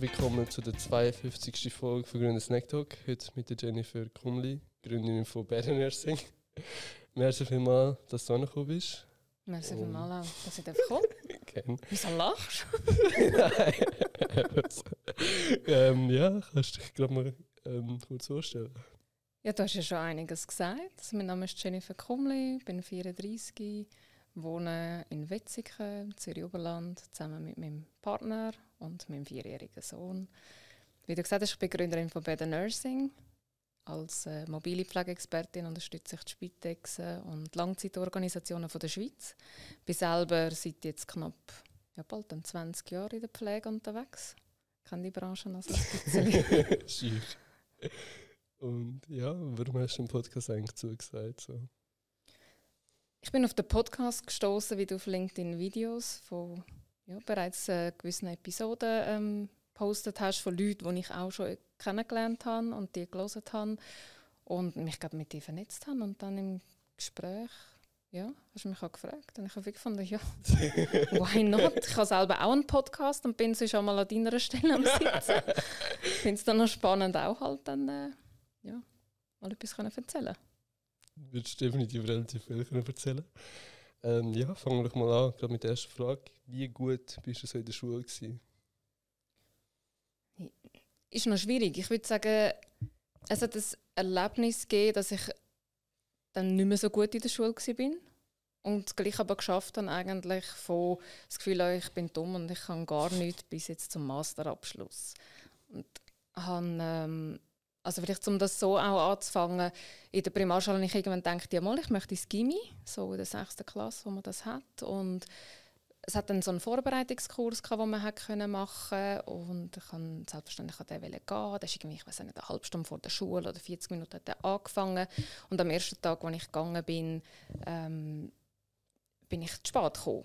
willkommen zu der 52. Folge von Grüner Snack Talk. Heute mit der Jennifer Kumli, Gründerin von Better Nursing. Merci vielmals, dass du angekommen bist. Merci vielmals auch, dass ich kommen Gerne. Wieso lachst du? Ähm, ja, kannst du dich gerade mal ähm, kurz vorstellen? Ja, du hast ja schon einiges gesagt. Mein Name ist Jennifer Kumli, bin 34, wohne in Wetzikon, Zürich Oberland, zusammen mit meinem Partner und meinem vierjährigen Sohn. Wie du gesagt hast, ich bin Gründerin von Better Nursing. Als äh, mobile Pflegeexpertin unterstütze ich die Spitex und Langzeitorganisationen von der Schweiz. Ich bin selber seit jetzt knapp ja, bald 20 Jahren in der Pflege unterwegs. Ich kenne die Branche noch so ein bisschen. und ja, warum hast du den Podcast eigentlich zugesagt? So? Ich bin auf den Podcast gestoßen, wie du auf LinkedIn Videos von ja, bereits äh, gewissen Episoden ähm, postet hast von Leuten, die ich auch schon kennengelernt habe und die gelesen habe und mich glaub, mit dir vernetzt habe und dann im Gespräch ja, hast du mich auch gefragt und ich habe gefunden, ja, why not? Ich habe selber auch einen Podcast und bin schon mal an deiner Stelle am Sitzen. Ich finde es dann noch spannend, auch halt dann äh, ja, mal etwas können erzählen Du würdest definitiv relativ viel können erzählen ähm, Ja, fangen wir mal an, gerade mit der ersten Frage. Wie gut bist du so in der Schule gewesen? ist noch schwierig. Ich würde sagen, es hat ein Erlebnis gegeben, dass ich dann nicht mehr so gut in der Schule war. Und gleich aber geschafft habe, eigentlich von das Gefühl, ich bin dumm und ich kann gar nichts bis jetzt zum Masterabschluss. Und habe, ähm, also vielleicht um das so auch anzufangen, in der Primarschule habe ich irgendwann gedacht, ja mal, ich möchte ins Gimmi, so in der sechsten Klasse, wo man das hat. Und es hat dann so einen Vorbereitungskurs, gehabt, den man hat können machen und ich kann selbstverständlich an den gehen. Der ist irgendwie, ich weiß nicht, eine halbe Stunde vor der Schule oder 40 Minuten hat angefangen und am ersten Tag, als ich gegangen bin, ähm, bin ich zu spät gekommen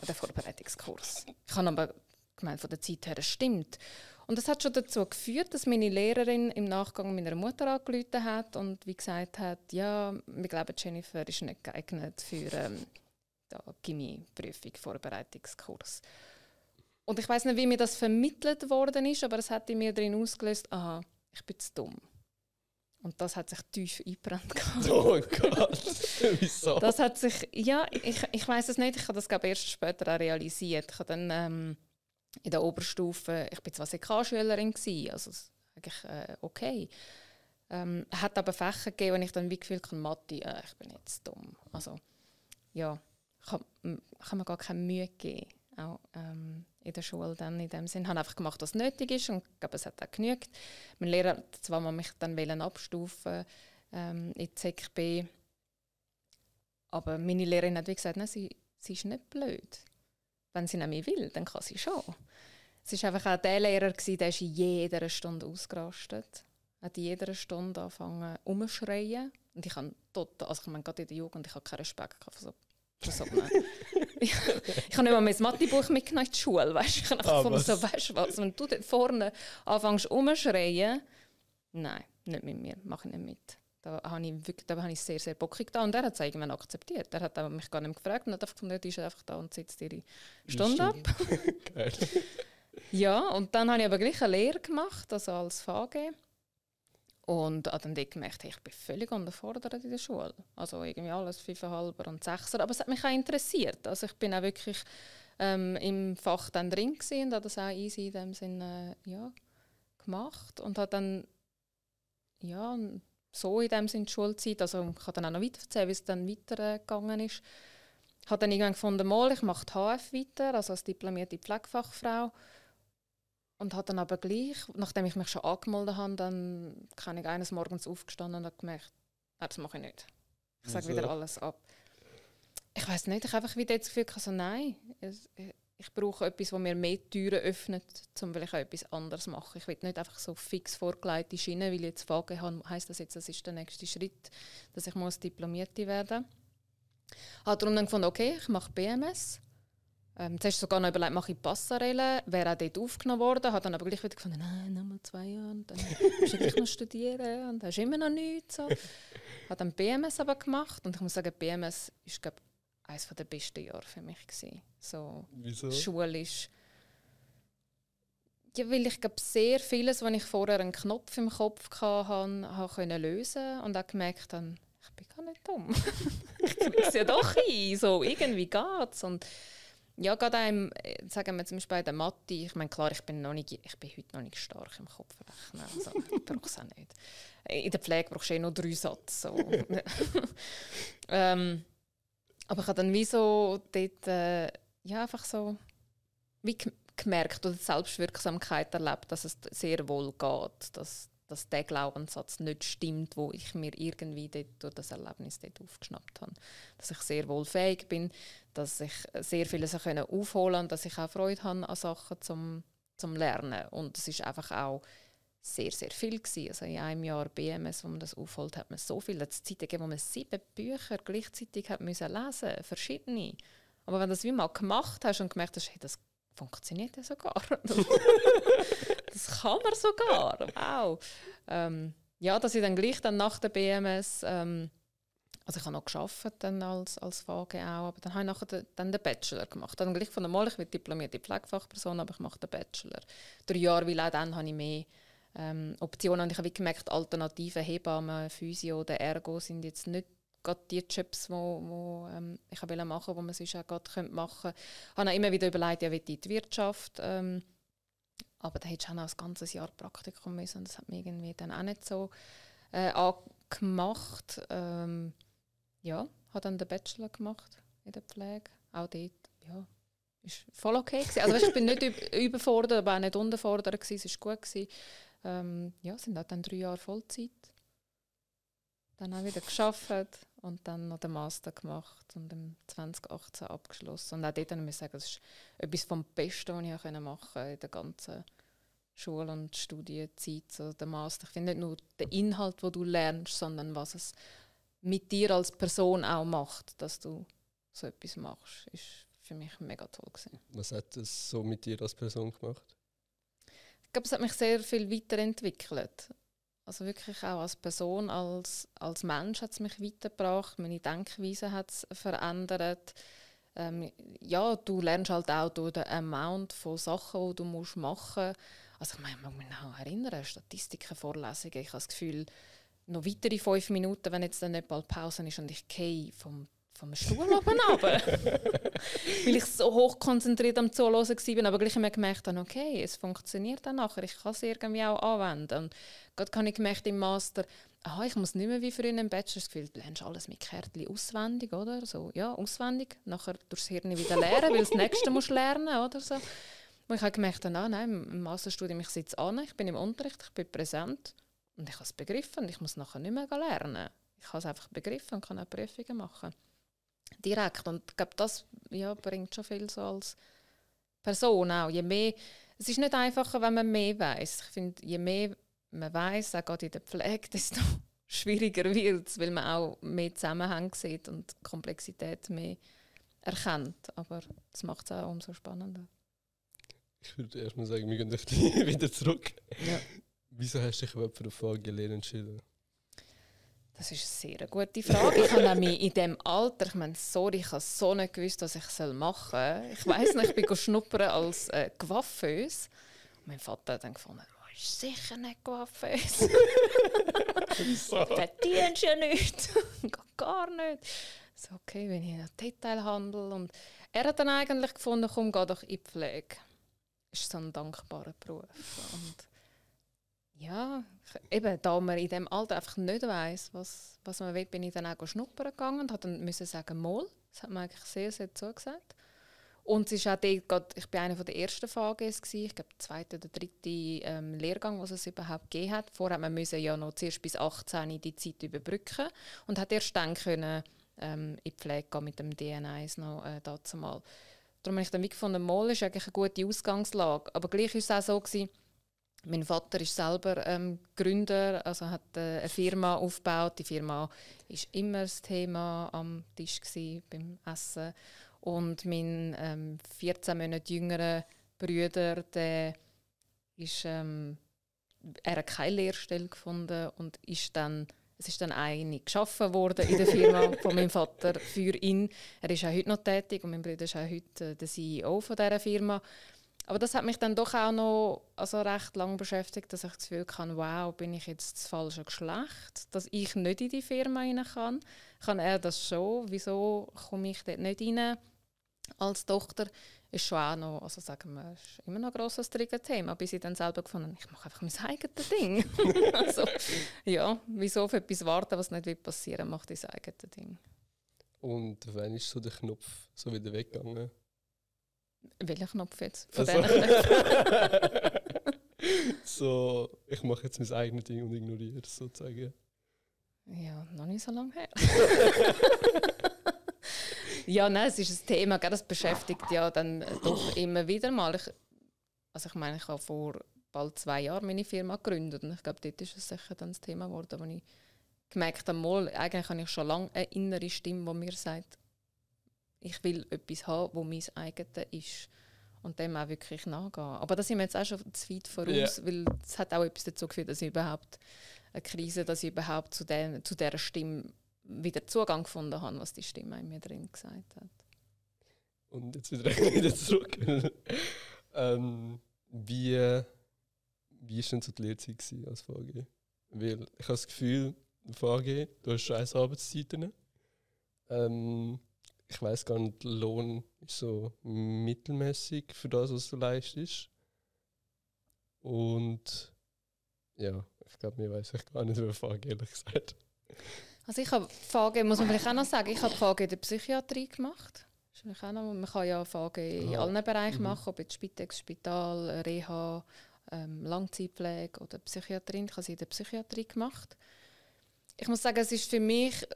an den Vorbereitungskurs. Ich habe aber gemeint, von der Zeit her, stimmt. Und das hat schon dazu geführt, dass meine Lehrerin im Nachgang meiner Mutter angerufen hat und wie gesagt hat, ja, wir glauben, Jennifer ist nicht geeignet für ähm, Chemieprüfung, Vorbereitungskurs. Und ich weiß nicht, wie mir das vermittelt worden ist, aber es hat in mir drin ausgelöst, aha, ich bin zu dumm. Und das hat sich tief eingebrannt. Oh Gott, wieso? Das hat sich, ja, ich, ich weiß es nicht, ich habe das glaube erst später auch realisiert. Ich habe dann ähm, in der Oberstufe, ich bin zwar CK-Schülerin also eigentlich äh, okay, ähm, hat aber Fächer gegeben, wo ich dann wie gefühlt habe, Mathe, äh, ich bin jetzt dumm. Also, ja, kann, kann man gar keine Mühe geben. Auch ähm, in der Schule dann in dem Sinn. Ich habe einfach gemacht, was nötig ist und ich glaube, es hat auch genügt. Mein Lehrer hat zwar mal mich dann abstufen ähm, in ZKB, aber meine Lehrerin hat wie gesagt, nein, sie, sie ist nicht blöd. Wenn sie nämlich will, dann kann sie schon. Es war einfach auch der Lehrer, der ist in jeder Stunde ausgerastet. Er hat in jeder Stunde angefangen umzuschreien. Und ich habe total, also ich meine, gerade in der Jugend, ich habe keinen Respekt vor so so, ich, ich habe nicht mal mein Mathebuch mitgenommen in die Schule. Weißt? Ich habe einfach ah, gefunden, so, weißt, was, wenn du dort vorne anfängst umzuschreien, nein, nicht mit mir, mache ich nicht mit. Da habe ich, wirklich, da habe ich sehr, sehr bockig da und er hat es irgendwann akzeptiert. Er hat mich gar nicht gefragt und hat einfach die ist einfach da und sitzt ihre Stunde ab. ja, und dann habe ich aber gleich eine Lehre gemacht, also als VG. Und habe dann gemerkt, hey, ich bin völlig unterfordert in der Schule. Also irgendwie alles fünfeinhalber und sechser. Aber es hat mich auch interessiert. Also ich bin auch wirklich ähm, im Fach dann drin gewesen und habe das auch easy in dem Sinne ja, gemacht. Und habe dann ja, so in dem Sinne die Schulzeit, also ich kann dann auch noch weiter erzählen, wie es dann weitergegangen ist. Ich habe dann irgendwann gefunden, mal, ich mache die HF weiter, also als diplomierte Pflegefachfrau. Und hat dann aber gleich, nachdem ich mich schon angemeldet habe, dann kann ich eines Morgens aufgestanden und habe gemerkt, ah, das mache ich nicht. Ich sage also. wieder alles ab. Ich weiß nicht, ich habe einfach wieder das Gefühl, also nein, ich brauche etwas, das mir mehr Türen öffnet, um vielleicht auch etwas anderes zu machen. Ich will nicht einfach so fix vorgelegte Schiene, weil ich jetzt Frage habe, heisst das jetzt, das ist der nächste Schritt, dass ich muss Diplomierte werden muss. Habe darum dann gefunden, okay, ich mache BMS ähm, zuerst sogar noch überlegt, mache ich Passarelle, wäre auch dort aufgenommen worden, habe dann aber gleich wieder gefunden, nein, noch mal zwei Jahre, und dann musst du gleich noch studieren und hast immer noch nichts. So. habe dann BMS aber gemacht und ich muss sagen, BMS ist, glaube eines der besten Jahre für mich gewesen. So Wieso? schulisch. Ja, weil ich glaube, sehr vieles, was ich vorher einen Knopf im Kopf hatte, habe können lösen und auch gemerkt habe, ich bin gar nicht dumm. ich kriege es ja doch hin, so irgendwie geht's. Und ja, gerade einem, sagen wir zum Beispiel bei der Mathe, ich meine, klar, ich bin, noch nicht, ich bin heute noch nicht stark im Kopfrechnen, also ich brauche es auch nicht. In der Pflege brauchst du eh nur drei Sätze. So. ähm, aber ich habe dann wie so dort, äh, ja, einfach so wie gemerkt oder Selbstwirksamkeit erlebt, dass es sehr wohl geht, dass, dass der Glaubenssatz nicht stimmt, wo ich mir irgendwie dort, durch das Erlebnis dort aufgeschnappt habe. Dass ich sehr wohl fähig bin, dass ich sehr vieles aufholen kann, dass ich auch Freude habe an Sachen zum, zum Lernen. Und es ist einfach auch sehr, sehr viel gewesen. Also in einem Jahr BMS, wo man das aufholt, hat man so viel. Es Zeiten gegeben, wo man sieben Bücher gleichzeitig hat müssen lesen, verschiedene. Aber wenn du das wie mal gemacht hast und gemerkt hast, hey, das funktioniert ja sogar. das kann man sogar. Wow. Ähm, ja, dass ich dann gleich dann nach der BMS, ähm, also ich habe noch geschafft als, als VG auch, aber dann habe ich nachher den, dann den Bachelor gemacht. Dann gleich von der Mal, ich bin diplomierte Pflegefachperson, aber ich mache den Bachelor. Drei Jahre, weil auch dann habe ich mehr ähm, Optionen und ich habe gemerkt, alternative Hebammen, Physio oder Ergo sind jetzt nicht gerade die Jobs, die ähm, ich machen wollte, die man sonst auch gerade machen könnte. Ich habe immer wieder überlegt, ja, ich die Wirtschaft. Ähm, aber da hätte ich auch noch ein ganzes Jahr Praktikum müssen und das hat mich irgendwie dann auch nicht so äh, angemacht. Ähm, ja, habe dann den Bachelor gemacht in der Pflege. Auch dort, ja, ist voll okay gewesen. Also weißt, ich bin nicht überfordert, aber auch nicht unterfordert gewesen. Es war gut gewesen. Ähm, ja, sind auch dann drei Jahre Vollzeit. Dann auch wieder geschafft und dann noch den Master gemacht und im 2018 abgeschlossen. Und auch dort muss ich sagen, das ist etwas vom Besten, was ich machen in der ganzen Schul- und Studienzeit. So der Master. Ich finde nicht nur den Inhalt, den du lernst, sondern was es mit dir als Person auch macht, dass du so etwas machst, ist für mich mega toll gewesen. Was hat es so mit dir als Person gemacht? Ich glaube, es hat mich sehr viel weiterentwickelt. Also wirklich auch als Person, als, als Mensch hat es mich weitergebracht, meine Denkweise hat es verändert. Ähm, ja, du lernst halt auch durch den Amount von Sachen, die du musst machen musst. Also ich meine, ich mag mich noch erinnern, Statistiken, Vorlesungen, ich habe das Gefühl, noch weitere fünf Minuten, wenn jetzt dann nicht bald Pause ist und ich gehe vom vom Stuhl oben runter. Weil ich so hoch konzentriert am Zuhören war, aber gleich immer gemerkt habe, okay, es funktioniert dann nachher, ich kann es irgendwie auch anwenden. Und gerade habe ich gemerkt im Master, aha, ich muss nicht mehr wie früher im Bachelor das Gefühl, du lernst alles mit Kärtchen auswendig, oder? So, ja, auswendig, nachher durchs Hirn wieder lernen, weil das nächste musst du lernen, oder so. Und ich habe gemerkt, ah, nein, im Masterstudium, ich sitze an, ich bin im Unterricht, ich bin präsent und ich habe es begriffen und ich muss nachher nicht mehr lernen. Ich habe es einfach begriffen und kann auch Prüfungen machen direkt. Und ich glaube, das ja, bringt schon viel so als Person auch. Je mehr, es ist nicht einfacher, wenn man mehr weiß. Ich finde, je mehr man weiß, auch gerade in der Pflege, desto schwieriger wird es, weil man auch mehr Zusammenhänge sieht und Komplexität mehr erkennt. Aber das macht es auch umso spannender. Ich würde erstmal sagen, wir gehen wieder zurück. Ja. Wieso hast du dich überhaupt für eine Frage entschieden? Das ist eine sehr gute Frage. Ich habe mich in diesem Alter, ich meine, sorry, ich habe so nicht gewusst, was ich machen soll. Ich weiß nicht, ich bin schnuppern als äh, Coiffeuse. Mein Vater hat dann gefunden, oh, ist sicher nicht Coiffeuse. so. Verdienst ja nichts. Gar nicht. So, okay, wenn ich in Detailhandel und er hat dann eigentlich gefunden, komm, geh doch in die Pflege. Das ist so ein dankbarer Beruf. Und ja, eben, da man in dem Alter einfach nicht weiß, was, was man will, bin ich dann auch schnuppern gegangen und habe dann müssen sagen, Moll. Das hat mir eigentlich sehr, sehr zugesagt. Und es ist auch dort, ich bin einer der ersten VGs, gewesen, ich glaube, der zweite oder dritte ähm, Lehrgang, was es überhaupt gegeben hat. Vorher musste man ja noch zuerst bis 18 die Zeit überbrücken und hat erst dann können, ähm, in die Pflege gehen mit dem DN1 noch äh, dazu mal. Darum habe ich dann gefunden, Moll ist eigentlich eine gute Ausgangslage. Aber gleich war es auch so, gewesen, mein Vater ist selber ähm, Gründer, also hat äh, eine Firma aufgebaut. Die Firma ist immer das Thema am Tisch gewesen, beim Essen. Und mein ähm, 14 Monate jüngerer Bruder, der ist, ähm, er hat keine Lehrstelle gefunden und ist dann, es ist dann eine geschaffen worden in der Firma von meinem Vater für ihn. Er ist auch heute noch tätig und mein Bruder ist auch heute äh, der CEO von dieser Firma. Aber das hat mich dann doch auch noch also recht lang beschäftigt, dass ich das Gefühl hatte, wow, bin ich jetzt das falsche Geschlecht, dass ich nicht in die Firma rein kann. Kann er das schon? Wieso komme ich dort nicht rein als Tochter? Ist schon auch noch, also sagen wir, ist immer noch ein grosses Trigger-Thema, bis ich dann selber gefunden ich mache einfach mein eigenes Ding. also, ja, wieso auf etwas warten, was nicht passieren will, macht dein eigenes Ding. Und wann ist so der Knopf so wieder weggegangen? Welcher Knopf jetzt? Von Also- so, ich mache jetzt mein eigenes Ding und ignoriere es sozusagen. Ja, noch nicht so lange her. ja, nein, es ist ein Thema, gell, das beschäftigt ja dann doch immer wieder mal. Ich, also ich meine, ich habe vor bald zwei Jahren meine Firma gegründet und ich glaube, dort ist es sicher dann das Thema geworden, wo ich gemerkt habe, mal, eigentlich habe ich schon lange eine innere Stimme, die mir sagt, ich will etwas haben, wo mein eigenes ist. Und dem auch wirklich nachgehen. Aber da sind wir jetzt auch schon zu weit voraus, Ja. weil es hat auch etwas dazu geführt, dass ich überhaupt eine Krise, dass ich überhaupt zu, der, zu dieser Stimme wieder Zugang gefunden habe, was die Stimme in mir drin gesagt hat. Und jetzt wieder, wieder zurück. ähm, wie, wie ist denn so die Lehrzeit als VG? Weil ich habe das Gefühl, VG, du hast scheiß Arbeitszeiten. Ähm, ich weiß gar nicht, Lohn ist so mittelmäßig für das, was du leistest. Und ja, ich glaube, mir weiß ich gar nicht über VG, ehrlich gesagt. Also ich habe VG, muss man vielleicht auch noch sagen, ich habe VG in der Psychiatrie gemacht. Auch noch, man kann ja VG in Ah, allen Bereichen mhm. machen, ob jetzt Spitex, Spital, Reha, ähm, Langzeitpflege oder Psychiatrie. Ich habe sie in der Psychiatrie gemacht. Ich muss sagen, es ist für mich,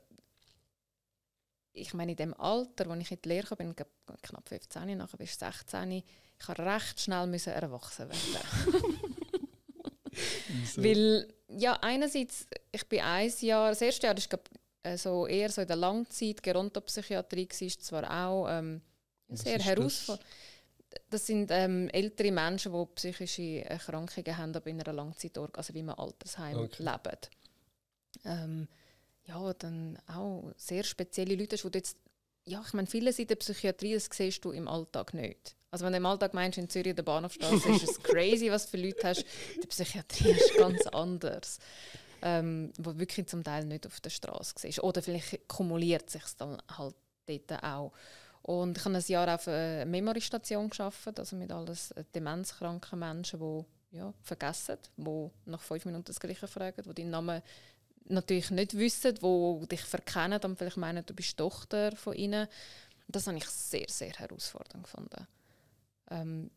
ich meine in dem Alter, als ich in die Lehre kam, bin knapp 15, nachher bis 16, ich habe recht schnell müssen erwachsen werden. Wieso? Weil, ja, einerseits, ich bin ein Jahr, das erste Jahr war äh, so eher so in der Langzeit, Gerontopsychiatrie, war zwar auch ähm, sehr herausfordernd. Das sind ähm, ältere Menschen, die psychische Erkrankungen haben, aber in einer Langzeitorg, also wie man Altersheim Okay. leben. Ähm, ja, dann auch sehr spezielle Leute, wo du jetzt, ja, ich meine, vieles in der Psychiatrie, das siehst du im Alltag nicht. Also wenn du im Alltag meinst, in Zürich in der Bahnhofstraße, ist es crazy, was für Leute hast. Die Psychiatrie ist ganz anders. Ähm, wo wirklich zum Teil nicht auf der Straße siehst. Oder vielleicht kumuliert sich dann halt dort auch. Und ich habe ein Jahr auf einer Memory-Station gearbeitet, also mit alles äh, demenzkranken Menschen, die ja, vergessen, die nach fünf Minuten das Gleiche fragen, die deinen Namen natürlich nicht wissen, die dich verkennen und vielleicht meinen, du bist Tochter von ihnen. Das habe ich sehr, sehr herausfordernd gefunden. Ähm,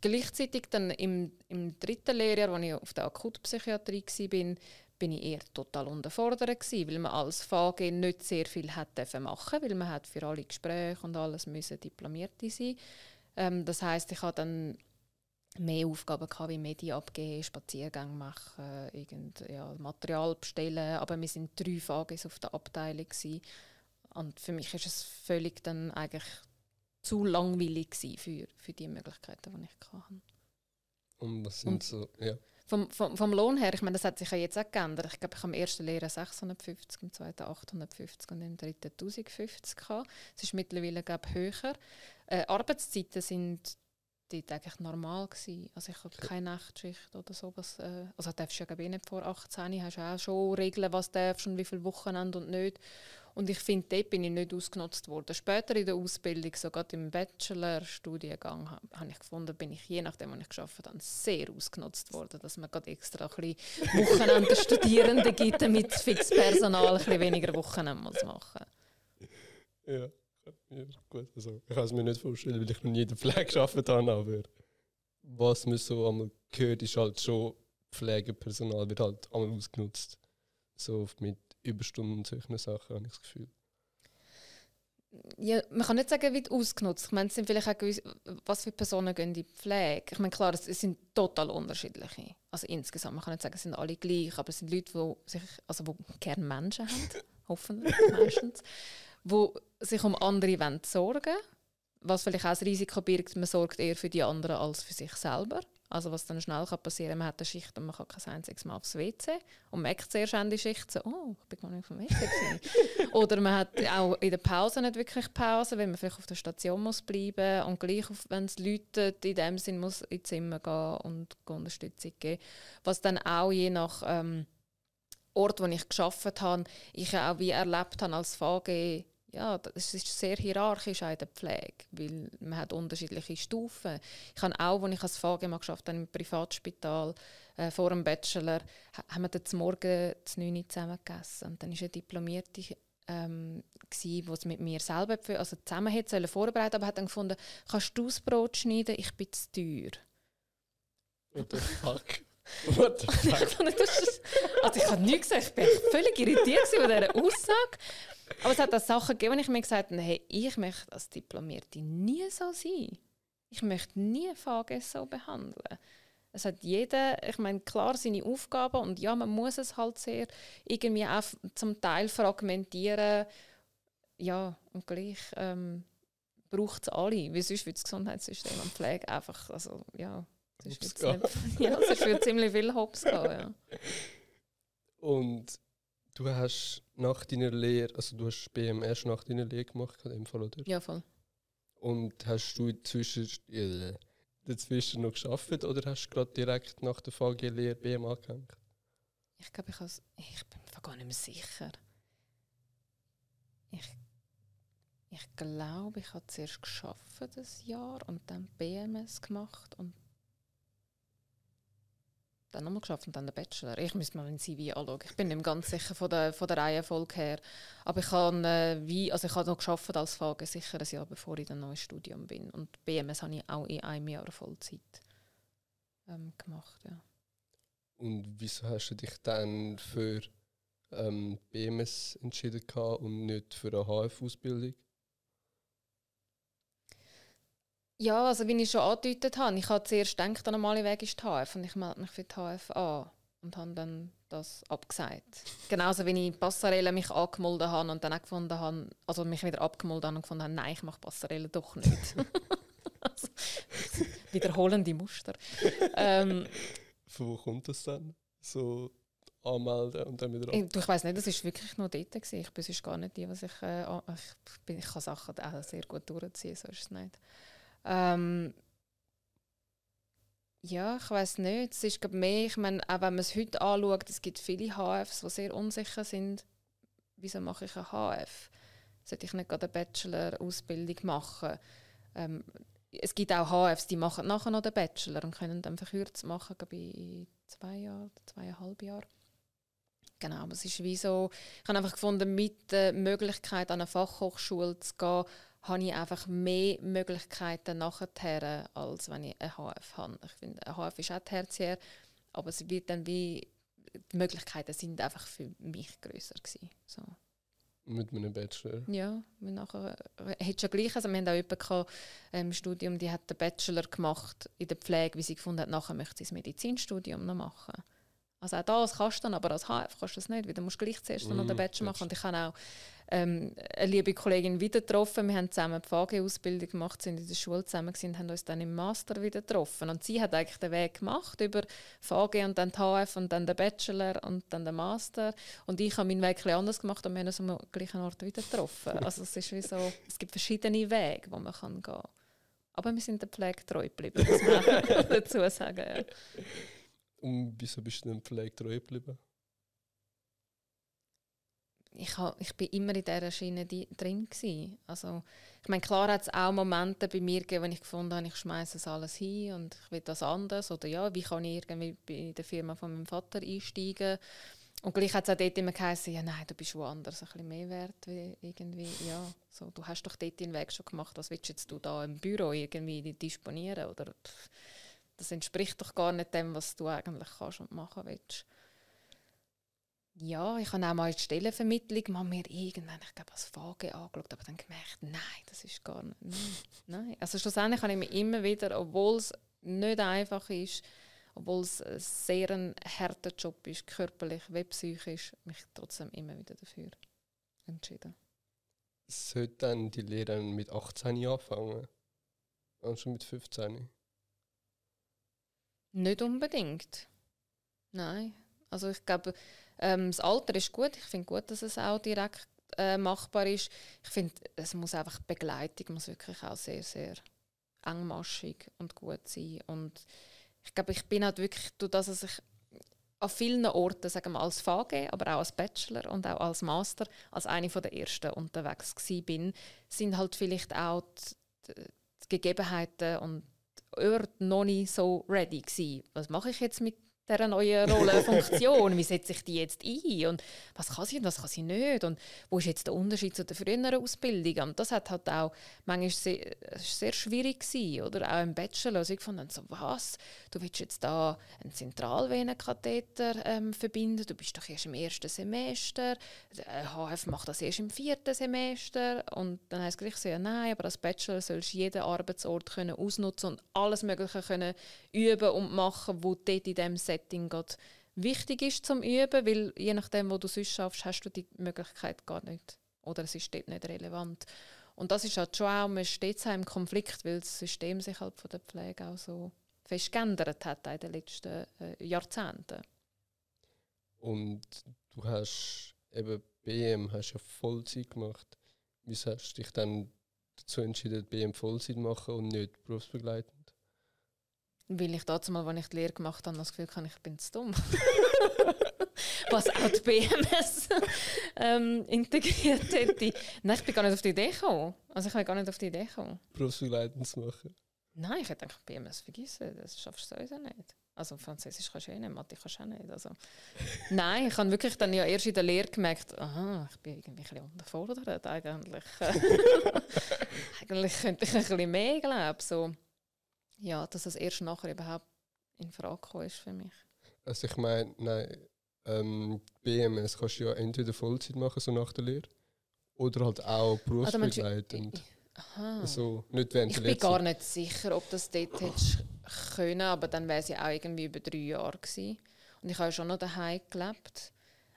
gleichzeitig dann im, im dritten Lehrjahr, als ich auf der Akutpsychiatrie war, bin, bin ich eher total unterfordert gewesen, weil man als VG nicht sehr viel hat machen, weil man hat für alle Gespräche und alles müssen Diplomierte sein. Ähm, das heißt, ich hatte dann mehr Aufgaben gehabt, wie Medien abgeben, Spaziergänge machen, irgend, ja, Material bestellen. Aber wir sind drei VGs auf der Abteilung gewesen. und für mich ist es völlig dann eigentlich zu langweilig für, für die Möglichkeiten, die ich hatte. Und was sind Und- so, ja. Vom, vom, vom Lohn her, ich meine, das hat sich ja jetzt auch geändert. Ich glaube, ich habe im ersten Lehrjahr 650, im zweiten 850 und im dritten 1050 gehabt. Es ist mittlerweile, glaube ich, höher. Äh, Arbeitszeiten sind dort eigentlich normal gewesen. Also ich habe keine Nachtschicht oder sowas. Äh, also darfst du ja ich nicht vor 18, hast du auch schon Regeln, was darfst und wie viele Wochenende und nicht. Und ich finde, dort bin ich nicht ausgenutzt worden. Später in der Ausbildung, sogar im Bachelor-Studiengang, habe hab ich gefunden, bin ich je nachdem, was ich geschafft habe, sehr ausgenutzt worden, dass man gerade extra ein bisschen Wochenende Studierende gibt, damit das Fixpersonal ein bisschen weniger Wochenende muss machen Ja. Ja, gut. Also, ich kann es mir nicht vorstellen, weil ich noch nie in der Pflege gearbeitet habe, aber was man so einmal hört, ist halt schon, Pflegepersonal wird halt einmal ausgenutzt. So oft mit Überstunden und solchen Sachen, habe ich das Gefühl. Ja, man kann nicht sagen, wie ausgenutzt. Ich meine, es sind vielleicht auch gewisse, was für Personen gehen in die Pflege. Ich meine, klar, es, es sind total unterschiedliche. Also insgesamt, man kann nicht sagen, es sind alle gleich, aber es sind Leute, die sich, also die gerne Menschen haben, hoffentlich meistens, die sich um andere wollen sorgen was vielleicht auch das Risiko birgt, man sorgt eher für die anderen als für sich selber. Also was dann schnell kann passieren kann, man hat eine Schicht und man kann kein einziges Mal aufs WC und merkt zuerst an die Schicht so, oh, ich bin gar nicht vom WC. Oder man hat auch in der Pause nicht wirklich Pause, weil man vielleicht auf der Station muss bleiben und gleich, wenn es läutet, in dem Sinn muss ins Zimmer gehen und Unterstützung geben. Was dann auch je nach ähm, Ort, wo ich geschafft habe, ich auch wie erlebt habe als VG, ja, es ist sehr hierarchisch in der Pflege, weil man hat unterschiedliche Stufen. Ich habe auch, als ich als VG mal geschafft habe, im Privatspital äh, vor dem Bachelor, haben wir dann zum Morgen zu 9 Uhr zusammen gegessen. Und dann war eine Diplomierte, ähm, es mit mir selber also zusammen hätte vorbereitet aber hat dann gefunden, kannst du das Brot schneiden, ich bin zu teuer. What the fuck? What the fuck? also ich habe nichts gesagt, ich war völlig irritiert von dieser Aussage. Aber es hat auch Sachen gegeben, wo ich mir gesagt habe, hey, ich möchte als Diplomierte nie so sein. Ich möchte nie Fahrgäste so behandeln. Es hat jeder, ich meine, klar seine Aufgaben und ja, man muss es halt sehr irgendwie auch zum Teil fragmentieren. Ja, und gleich ähm, braucht es alle, weil sonst wird das Gesundheitssystem und Pflege einfach, also ja, sonst wird es ja, sonst ziemlich viel Hops gehen, ja. Und Du hast nach deiner Lehre, also du hast BM erst nach deiner Lehre gemacht, in dem Fall, oder? Ja, voll. Und hast du dazwischen, äh, dazwischen noch geschafft oder hast du gerade direkt nach der VG-Lehre BM angehängt? Ich glaube, ich, ich bin mir gar nicht mehr sicher. Ich, ich glaube, ich habe zuerst geschafft das Jahr und dann BMS gemacht und dann nochmal geschafft und dann den Bachelor. Ich müsste mal ein CV anschauen. Ich bin nicht ganz sicher von der, von der Reihenfolge her. Aber ich habe, äh, wie, also ich habe noch geschafft als Frage sicher ein Jahr, bevor ich dann neues Studium bin. Und BMS habe ich auch in einem Jahr Vollzeit ähm, gemacht. Ja. Und wieso hast du dich dann für ähm, BMS entschieden und nicht für eine HF-Ausbildung? Ja, also wie ich schon angedeutet habe, ich habe zuerst gedacht, der normale Weg ist die HF und ich melde mich für die HF an und habe dann das abgesagt. Genauso wie ich Passarelle mich angemeldet habe und dann auch gefunden habe, also mich wieder abgemeldet habe und gefunden habe, nein, ich mache Passarelle doch nicht. also, wiederholende Muster. ähm, Von wo kommt das dann? So anmelden und dann wieder ab? Ich, ich weiß nicht, das war wirklich nur dort. Gewesen. Ich bin sonst gar nicht die, was ich, äh, ich, bin, ich kann Sachen auch sehr gut durchziehen, so ist es nicht. Ähm, ja, ich weiß nicht. Es ist mehr, ich meine, auch wenn man es heute anschaut, es gibt viele HFs, die sehr unsicher sind. Wieso mache ich eine HF? Sollte ich nicht gerade eine Bachelor-Ausbildung machen? Ähm, es gibt auch HFs, die machen nachher noch den Bachelor und können dann verkürzt machen, glaube ich, in zwei Jahren, zweieinhalb Jahren. Genau, aber es ist wie so, ich habe einfach gefunden, mit der Möglichkeit an eine Fachhochschule zu gehen, habe ich einfach mehr Möglichkeiten nachher, als wenn ich eine HF habe. Ich finde, eine HF ist auch tertiär, aber es wird dann wie, die Möglichkeiten sind einfach für mich grösser gewesen. So. Mit meinem Bachelor? Ja, wir nachher, hat schon gleich, also wir haben auch jemanden im Studium, die hat den Bachelor gemacht in der Pflege, wie sie gefunden hat, nachher möchte sie das Medizinstudium noch machen. Also auch das kannst du dann, aber als HF kannst du das nicht, weil du musst gleich zuerst mm, noch den Bachelor machen. Und ich habe auch ähm, eine liebe Kollegin wieder getroffen. Wir haben zusammen die VG-Ausbildung gemacht, sind in der Schule zusammen und haben uns dann im Master wieder getroffen. Und sie hat eigentlich den Weg gemacht über VG und dann die HF und dann den Bachelor und dann den Master. Und ich habe meinen Weg etwas anders gemacht und wir haben uns am gleichen Ort wieder getroffen. Also es ist wie so, es gibt verschiedene Wege, wo man kann gehen kann. Aber wir sind der Pflege treu geblieben, muss man dazu sagen. Ja. Und wieso bist du dem Pflege treu geblieben? Ich, ha, ich bin immer in dieser Schiene die, drin. Gewesen. Also, ich meine, klar hat es auch Momente bei mir gegeben, wo ich gefunden habe, ich schmeiße es alles hin und ich will das anders. Oder ja, wie kann ich irgendwie bei der Firma von meinem Vater einsteigen? Und gleich hat es auch dort immer geheißen, ja nein, du bist woanders ein bisschen mehr wert. Wie irgendwie, ja, so, du hast doch dort den Weg schon gemacht, was willst jetzt du da im Büro irgendwie disponieren? Oder pff, das entspricht doch gar nicht dem, was du eigentlich kannst und machen willst. Ja, ich habe auch mal die Stellenvermittlung mal mir irgendwann, ich glaube, als Frage angeschaut, aber dann gemerkt, nein, das ist gar nicht, nein. Also schlussendlich habe ich mich immer wieder, obwohl es nicht einfach ist, obwohl es ein sehr ein harter Job ist, körperlich wie psychisch, mich trotzdem immer wieder dafür entschieden. Sollte dann die Lehre mit 18 anfangen? Und schon mit 15? Nicht unbedingt. Nein. Also ich glaube, ähm, das Alter ist gut. Ich finde gut, dass es auch direkt äh, machbar ist. Ich finde, es muss einfach Begleitung muss wirklich auch sehr, sehr engmaschig und gut sein. Und ich glaube, ich bin halt wirklich, durch das, dass ich an vielen Orten, sagen wir als VG, aber auch als Bachelor und auch als Master, als eine der ersten unterwegs bin, sind halt vielleicht auch die, die Gegebenheiten und Orte noch nicht so ready gewesen. Was mache ich jetzt mit dieser neuen Rolle, Funktion? Wie setze ich die jetzt ein? Und was kann sie und was kann sie nicht? Und wo ist jetzt der Unterschied zu der früheren Ausbildung? Und das hat halt auch manchmal sehr, sehr schwierig gewesen, oder auch im Bachelor. Also ich fand so, was? Du willst jetzt da einen Zentralvenenkatheter ähm, verbinden? Du bist doch erst im ersten Semester. Der HF macht das erst im vierten Semester. Und dann heißt es so, ja, nein, aber als Bachelor sollst du jeden Arbeitsort können ausnutzen und alles Mögliche können üben und machen, wo dort in diesem Setting Setting gerade wichtig ist zum Üben, weil je nachdem, wo du sonst schaffst, hast du die Möglichkeit gar nicht. Oder es ist dort nicht relevant. Und das ist halt schon auch, man steht im Konflikt, weil das System sich halt von der Pflege auch so fest geändert hat in den letzten äh, Jahrzehnten. Und du hast eben BM hast ja Vollzeit gemacht. Wieso hast du dich dann dazu entschieden, BM Vollzeit zu machen und nicht berufsbegleitend? Weil ich dazu mal, als ich die Lehre gemacht habe, das Gefühl hatte, ich bin zu dumm. Was auch die BMS ähm, integriert hätte. Nein, ich bin gar nicht auf die Idee gekommen. Also ich bin gar nicht auf die Idee gekommen. Berufsbegleitend zu machen? Nein, ich hätte eigentlich BMS vergessen. Das schaffst du sowieso nicht. Also Französisch kannst du eh nicht, Mathe kannst du auch nicht. Also, nein, ich habe wirklich dann ja erst in der Lehre gemerkt, aha, ich bin irgendwie ein bisschen unterfordert eigentlich. eigentlich könnte ich ein bisschen mehr, glaube so ja, dass es erst nachher überhaupt in Frage gekommen ist für mich. Also ich meine, nein, ähm, BMS kannst du ja entweder Vollzeit machen, so nach der Lehre, oder halt auch ah, berufsbegleitend. Aha. Also nicht während ich bin gar nicht sicher, ob das dort hätte können, aber dann wäre es ja auch irgendwie über drei Jahre gewesen. Und ich habe ja schon noch daheim gelebt.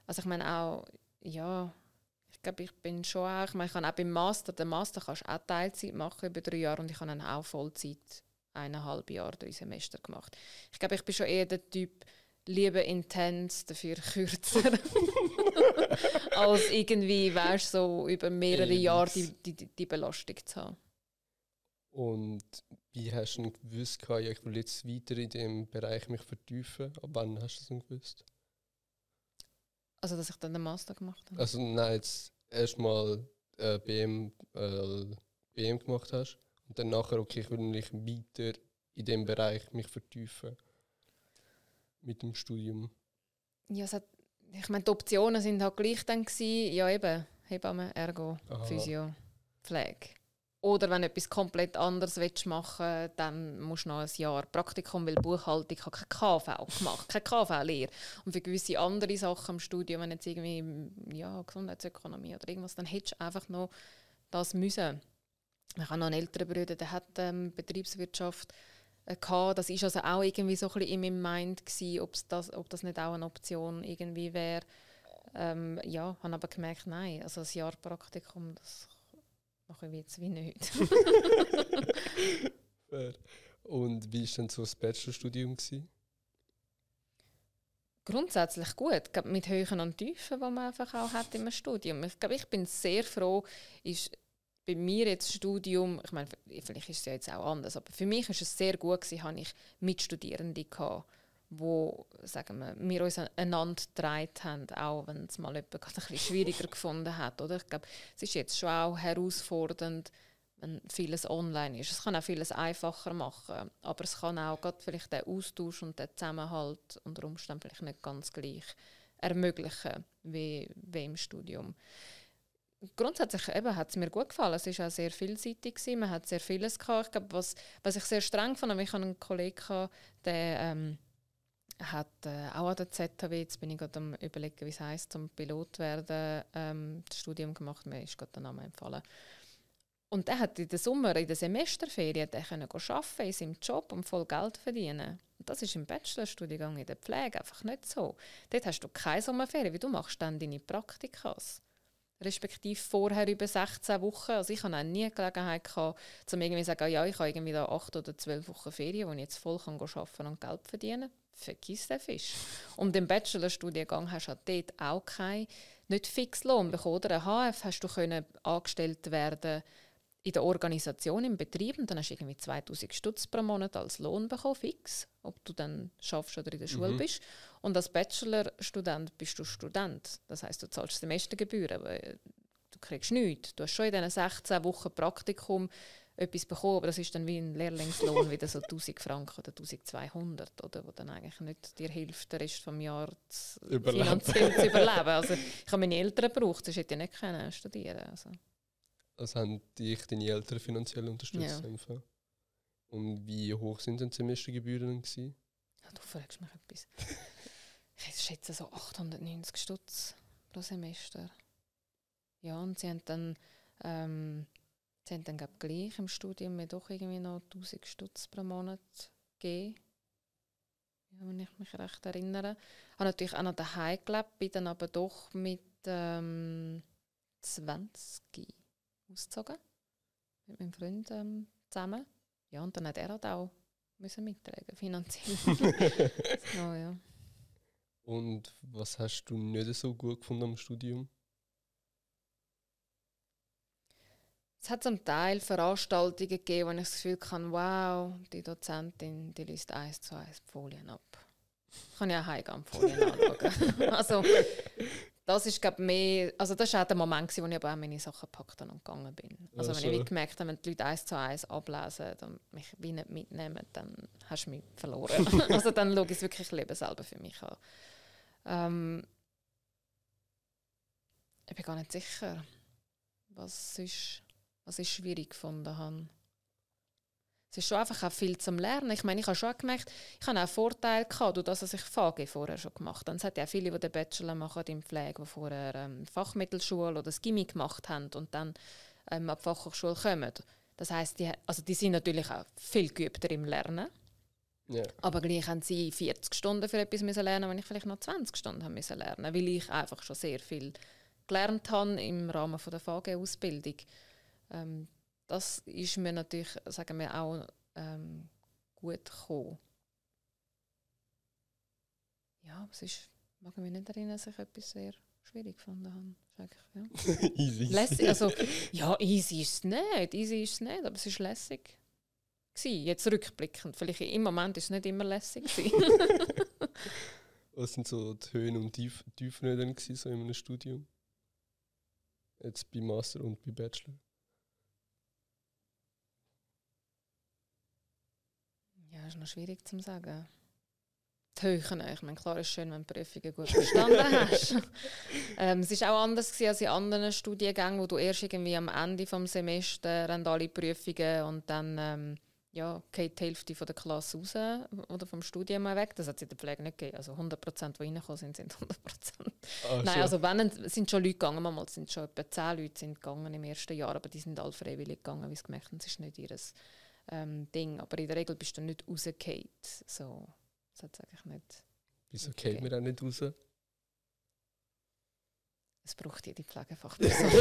Also ich meine auch, ja, ich glaube, ich bin schon auch, ich meine, ich kann auch beim Master, den Master kannst du auch Teilzeit machen über drei Jahre und ich kann dann auch Vollzeit eineinhalb Jahre, drei Semester gemacht. Ich glaube, ich bin schon eher der Typ, lieber intens, dafür kürzer. als irgendwie, weißt so über mehrere Jahre die, die, die Belastung zu haben. Und wie hast du gewusst, ja, ich will jetzt weiter in dem Bereich mich vertiefen? Ab wann hast du das denn gewusst? Also, dass ich dann den Master gemacht habe? Also, nein, jetzt erstmal äh, BM, äh, BM gemacht hast und dann nachher, okay, ich will mich weiter in dem Bereich mich vertiefen mit dem Studium. Ja, hat, ich meine, die Optionen sind halt gleich dann gewesen, ja eben, Hebamme, Ergo, Aha. Physio, Pflege. Oder wenn du etwas komplett anderes willst machen dann musst du noch ein Jahr Praktikum, weil Buchhaltung hat kein KV gemacht, keine KV-Lehre. Und für gewisse andere Sachen im Studium, wenn jetzt irgendwie ja, Gesundheitsökonomie oder irgendwas, dann hättest du einfach noch das müssen. Ich habe noch einen älteren Bruder, der hat ähm, Betriebswirtschaft äh, gehabt. Das ist also auch irgendwie so ein bisschen in meinem Mind gewesen, das, ob das nicht auch eine Option irgendwie wäre. Ähm, ja, habe aber gemerkt, nein, also ein Jahr Praktikum, das mache ich jetzt wie nicht. Und wie war denn so das Bachelorstudium? Gewesen? Grundsätzlich gut, mit Höhen und Tiefen, die man einfach auch hat im Studium. Ich glaube, ich bin sehr froh, ist bei mir jetzt das Studium, ich meine, vielleicht ist es ja jetzt auch anders, aber für mich ist es sehr gut gewesen, habe ich Mitstudierende gehabt, wo, sagen wir, wir uns einander getragen haben, auch wenn es mal jemand ein bisschen schwieriger gefunden hat, oder? Ich glaube, es ist jetzt schon auch herausfordernd, wenn vieles online ist. Es kann auch vieles einfacher machen, aber es kann auch gerade vielleicht den Austausch und den Zusammenhalt unter Umständen vielleicht nicht ganz gleich ermöglichen wie, wie im Studium grundsätzlich eben, hat es mir gut gefallen. Es war auch sehr vielseitig. Gewesen. Man hat sehr vieles gehabt. Ich glaube, was, was ich sehr streng fand, ich hatte einen Kollegen, der ähm, hat äh, auch an der ZHW, jetzt bin ich gerade am überlegen, wie es heisst, zum Pilot werden, ähm, das Studium gemacht. Mir ist gerade der Name empfallen. Und er hat in den Sommer, in der Semesterferien, der können arbeiten in seinem Job und voll Geld verdienen. Und das ist im Bachelorstudiengang in der Pflege einfach nicht so. Dort hast du keine Sommerferien, wie du machst dann deine Praktikas. Respektive vorher über 16 Wochen. Also ich habe auch nie Gelegenheit gehabt, um irgendwie zu sagen, ja, ich habe irgendwie da 8 oder 12 Wochen Ferien, wo ich jetzt voll kann arbeiten und Geld verdienen kann. Vergiss den Fisch. Und im Bachelorstudiengang hast du halt dort auch keinen nicht fix Lohn bekommen. Oder ein HF hast du können angestellt werden in der Organisation, im Betrieb und dann hast du irgendwie 2000 Stutz pro Monat als Lohn bekommen, fix, ob du dann schaffst oder in der Schule mhm. bist. Und als Bachelorstudent bist du Student. Das heißt, du zahlst Semestergebühren, aber du kriegst nichts. Du hast schon in diesen 16 Wochen Praktikum etwas bekommen, aber das ist dann wie ein Lehrlingslohn, wieder so 1000 Franken oder 1200, oder, wo dann eigentlich nicht dir hilft, den Rest des Jahres finanziell zu überleben. Also ich habe meine Eltern gebraucht, sonst hätte ich nicht können studieren also. Also haben dich deine Eltern finanziell unterstützt? Ja. Und wie hoch sind denn die Semestergebühren? Gewesen? Ja, du fragst mich etwas. ich schätze so 890 Stutz pro Semester. Ja, und sie haben dann, ähm, sie haben dann glaub, gleich im Studium mir doch irgendwie noch 1000 Stutz pro Monat gegeben. Ja, wenn ich mich recht erinnere. Ich habe natürlich auch noch daheim gelebt, bin dann aber doch mit ähm, 20 ausgezogen. Mit meinem Freund ähm, zusammen. Ja, und dann hat er halt auch müssen mittragen, finanziell. so, ja. Und was hast du nicht so gut gefunden am Studium? Es hat zum Teil Veranstaltungen gegeben, wo ich das Gefühl hatte, wow, die Dozentin die liest eins zu eins Folien ab. Ich kann ja heimgehen Folien anschauen. also, das ist glaube mehr, also das war auch der Moment, wo ich aber auch meine Sachen gepackt und gegangen bin. Also, also. wenn ich gemerkt habe, wenn die Leute eins zu eins ablesen und mich wie nicht mitnehmen, dann hast du mich verloren. also dann schaue ich es wirklich lieber selber für mich an. Ähm, ich bin gar nicht sicher, was ist, was ich schwierig gefunden habe. Es ist schon einfach auch viel zum Lernen. Ich meine, ich habe schon gemerkt, ich habe auch Vorteile gehabt, durch das, dass ich VG vorher schon gemacht habe. Es hat ja viele, die den Bachelor machen in Pflege, die vorher ähm, Fachmittelschule oder das Gimmi gemacht haben und dann ähm, ab Fachhochschule kommen. Das heißt, die, also die sind natürlich auch viel geübter im Lernen. Yeah. Aber gleich haben sie 40 Stunden für etwas müssen lernen, wenn ich vielleicht noch 20 Stunden haben müssen lernen, weil ich einfach schon sehr viel gelernt habe im Rahmen von der VG-Ausbildung. Ähm, das ist mir natürlich, sagen wir auch ähm, gut gekommen. Ja, es ist, mag ich mich nicht erinnern, dass ich etwas sehr schwierig gefunden habe. Ja. easy. Lässig, also, ja, easy ist es nicht, easy ist es nicht, aber es ist lässig gewesen, jetzt rückblickend. Vielleicht im Moment ist es nicht immer lässig. Was sind so die Höhen und Tief Tiefen dann gewesen, so in einem Studium? Jetzt bei Master und bei Bachelor? Ja, ist noch schwierig zu sagen. Die Höhen, ich meine, klar ist schön, wenn du Prüfungen gut verstanden hast. ähm, es war auch anders als in anderen Studiengängen, wo du erst irgendwie am Ende des Semesters alle Prüfungen und dann ähm, ja, geht die Hälfte von der Klasse raus oder vom Studium weg. Das hat es in der Pflege nicht gegeben. Also 100 Prozent, die reingekommen sind, sind 100 Prozent. Ah, Nein, also wenn, sind schon Leute gegangen. Manchmal sind schon etwa 10 Leute sind gegangen im ersten Jahr, aber die sind alle freiwillig gegangen, weil sie gemerkt haben, es ist nicht ihr ähm, Ding. Aber in der Regel bist du nicht rausgefallen. So, das hat eigentlich nicht. Wieso geht man auch nicht raus? Es braucht jede Pflegefachperson.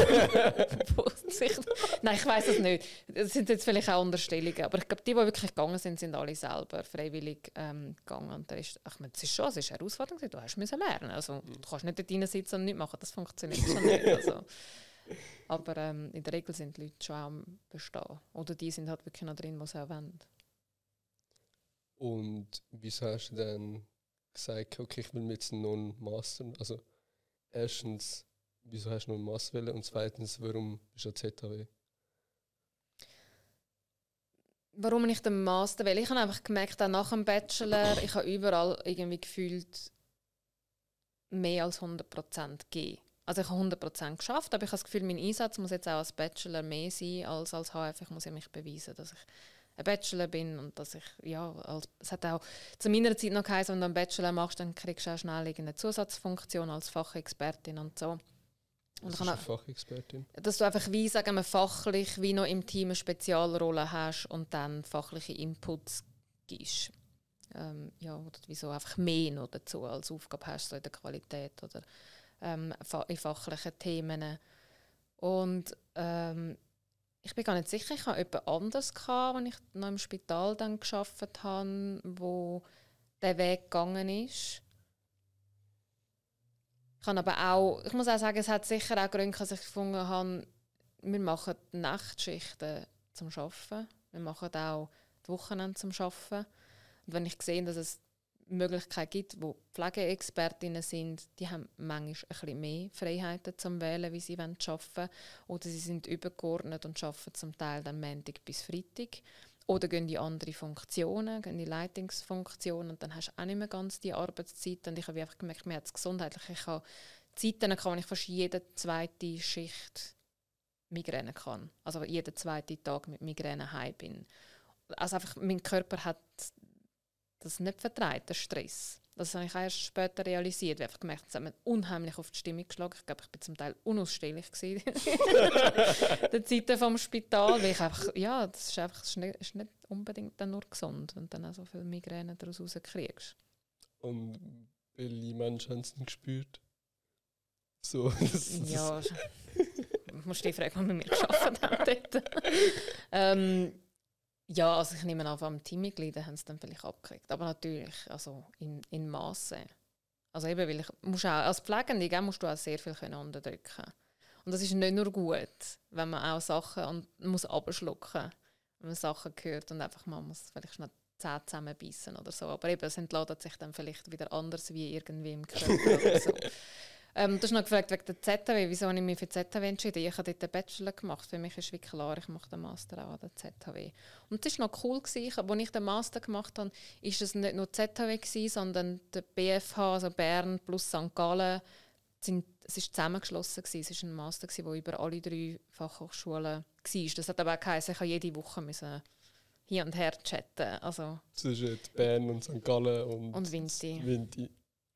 Nein, ich weiß es nicht. Das sind jetzt vielleicht auch Unterstellungen. Aber ich glaube, die, die wirklich gegangen sind, sind alle selber freiwillig ähm, gegangen. Und ist, ach, das ist schon es ist eine Herausforderung. Du hast müssen lernen. Also, du kannst nicht dort sitzen und nichts machen. Das funktioniert schon nicht. Also, aber ähm, in der Regel sind die Leute schon am Bestehen. Oder die sind halt wirklich noch drin, was sie auch wollen. Und wieso hast du dann gesagt, okay, ich will jetzt noch einen Master? Also, erstens, wieso hast du noch einen Master und zweitens, warum bist du an ZHW? Warum ich den Master will? Ich habe einfach gemerkt, auch nach dem Bachelor, ich habe überall irgendwie gefühlt mehr als 100% gegeben. Also ich habe 100% geschafft, aber ich habe das Gefühl, mein Einsatz muss jetzt auch als Bachelor mehr sein als als HF. Ich muss ja mich beweisen, dass ich ein Bachelor bin und dass ich, ja, als, es hat auch zu meiner Zeit noch geheißen, wenn du einen Bachelor machst, dann kriegst du auch schnell eine Zusatzfunktion als Fachexpertin und so. Und das ist eine Fachexpertin? Dass du einfach wie, sagen wir, fachlich wie noch im Team eine Spezialrolle hast und dann fachliche Inputs gibst. Ähm, ja, oder wieso einfach mehr noch dazu als Aufgabe hast, so in der Qualität oder ähm, in fachlichen Themen. Und ähm, ich bin gar nicht sicher, ich hatte jemand anders, als ich noch im Spital dann gearbeitet habe, wo der Weg gegangen ist. Ich kann aber auch, ich muss auch sagen, es hat sicher auch Gründe, dass ich gefunden habe, wir machen Nachtschichten zum Arbeiten. Wir machen auch die Wochenende zum Arbeiten. Und wenn ich sehe, dass es Möglichkeiten gibt, wo Pflegeexpertinnen sind, die haben manchmal ein mehr Freiheiten zum Wählen, wie sie arbeiten wollen. Oder sie sind übergeordnet und arbeiten zum Teil dann Montag bis Freitag. Oder gehen in andere Funktionen, gehen in Leitungsfunktionen und dann hast du auch nicht mehr ganz die Arbeitszeit. Und ich habe einfach gemerkt, mir hat es gesundheitlich. Ich habe Zeiten, kann ich fast jede zweite Schicht Migräne kann. Also jeden zweiten Tag mit Migräne heim bin. Also einfach, mein Körper hat das nicht vertreibt, der Stress. Das habe ich erst später realisiert. Ich habe gemerkt, es hat mir unheimlich auf die Stimmung geschlagen. Ich glaube, ich bin zum Teil unausstehlich in der Zeit vom Spital. Weil ich einfach, ja, das ist einfach ist nicht, ist nicht unbedingt dann nur gesund, wenn du dann auch so viele Migräne daraus rauskriegst. Und welche Menschen haben es denn gespürt? So, das, das ja, ich muss dich fragen, wie wir geschafft haben dort. ähm, ja, also ich nehme an, am Teammitglieder haben es dann vielleicht abgekriegt. Aber natürlich, also in, in Masse. Also eben, weil ich musst auch, als Pflegende musst du auch sehr viel können unterdrücken Und das ist nicht nur gut, wenn man auch Sachen und muss abschlucken, wenn man Sachen hört und einfach mal muss vielleicht schnell Zähne zusammenbeissen oder so. Aber eben, es entladet sich dann vielleicht wieder anders wie irgendwie im Körper oder so. Ähm, du hast noch gefragt wegen der ZHW, wieso habe ich mich für die ZHW entschieden? Ich habe dort den Bachelor gemacht. Für mich ist wie klar, ich mache den Master auch an der ZHW. Und das war noch cool. Gewesen. Als ich den Master gemacht habe, war es nicht nur die ZHW, gewesen, sondern der BFH, also Bern plus St. Gallen, sind, es war zusammengeschlossen. Gewesen. Es war ein Master, der über alle drei Fachhochschulen war. Das hat aber auch geheißen, ich jede Woche müssen hier und her chatten. Also, Zwischen Bern und St. Gallen und, und Vinti. Vinti.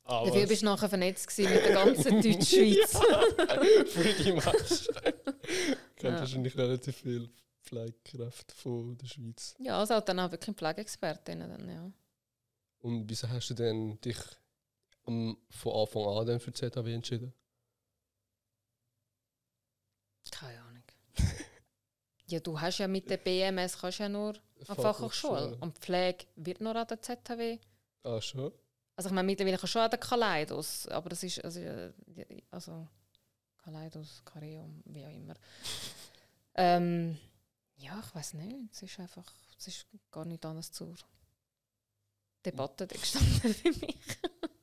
Ah, Dafür bist du nachher vernetzt mit der ganzen Deutschschweiz. Pretty much. Kenne ja. wahrscheinlich relativ viel Pflegekräfte von der Schweiz. Ja, also dann auch wirklich Pflegeexpertinnen. Dann, ja. Und wieso hast du denn dich um, von Anfang an dann für die ZHW entschieden? Keine Ahnung. ja, du hast ja mit der BMS kannst ja nur an Fachhochschule. Und Pflege wird nur an der ZHW. Ah, schon? Also ich meine, mittlerweile kann schon an der Kaleidos, aber das ist, also, also Kaleidos, Kareum, wie auch immer. ähm, ja, ich weiß nicht, es ist einfach, es ist gar nicht anders zur Debatte gestanden für mich.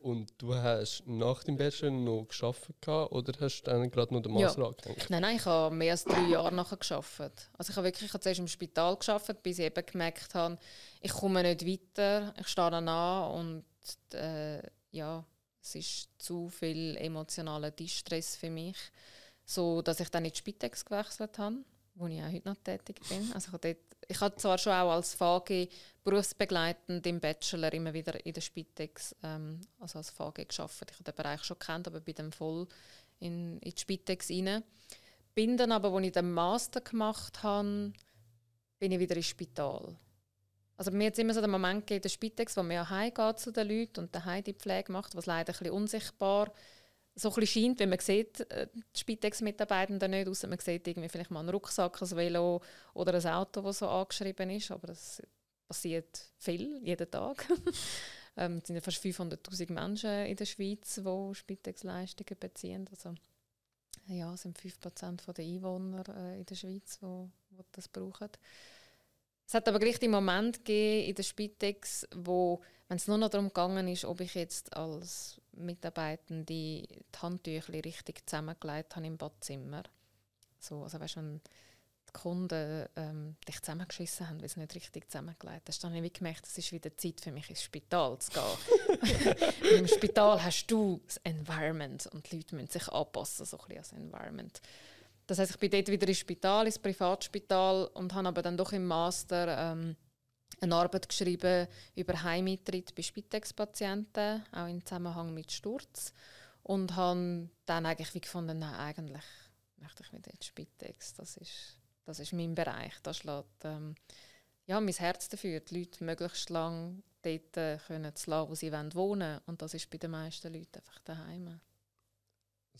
Und du hast nach dem Bachelor noch geschafft oder hast du dann gerade noch den Master ja. angefangen? Nein, nein, ich habe mehr als drei Jahre nachher geschafft. Also ich habe wirklich ich habe zuerst im Spital geschafft, bis ich eben gemerkt habe, ich komme nicht weiter, ich stehe dann an und äh, ja, es ist zu viel emotionaler Distress für mich, so dass ich dann in die Spitex gewechselt habe, wo ich auch heute noch tätig bin. Also ich habe dort ich habe zwar schon auch als VG berufsbegleitend im Bachelor immer wieder in der Spitex, ähm, also als VG geschafft. Ich habe den Bereich schon kennt, aber bin dann voll in, in die Spitex rein. Bin dann aber, als ich den Master gemacht habe, bin ich wieder ins Spital. Also mir hat immer so den Moment gegeben, der Spitex, wo man ja heimgeht zu den Leuten und daheim die Pflege macht, was leider ein bisschen unsichtbar ist so ein scheint, wenn man sieht, äh, die Spitex-Mitarbeitenden nicht, außer man sieht irgendwie vielleicht mal einen Rucksack, ein Velo oder ein Auto, das so angeschrieben ist, aber das passiert viel, jeden Tag. ähm, es sind ja fast 500'000 Menschen in der Schweiz, die Spitex-Leistungen beziehen. Also, ja, es sind 5% der Einwohner äh, in der Schweiz, die das brauchen. Es hat aber gleich den Moment gegeben in der Spitex, wo, wenn es nur noch darum gegangen ist, ob ich jetzt als Mitarbeitende die Handtücher richtig zusammengelegt habe im Badzimmer. So, also weißt, wenn die Kunden ähm, dich zusammengeschissen haben, weil sie nicht richtig zusammengelegt hast, dann habe ich gemerkt, es ist wieder Zeit für mich ins Spital zu gehen. Im Spital hast du das Environment und die Leute müssen sich anpassen so ein bisschen an das Environment. Das heißt, ich bin dort wieder ins Spital, ins Privatspital und habe aber dann doch im Master ähm, eine Arbeit geschrieben über Heimeintritt bei Spitex-Patienten, auch im Zusammenhang mit Sturz. Und habe dann eigentlich wie gefunden, nein, eigentlich möchte ich wieder in Spitex. Das ist, das ist mein Bereich. Da schlägt ähm, ja, mein Herz dafür, die Leute möglichst lange dort äh, können zu lassen, wo sie wohnen wollen. Und das ist bei den meisten Leuten einfach daheim.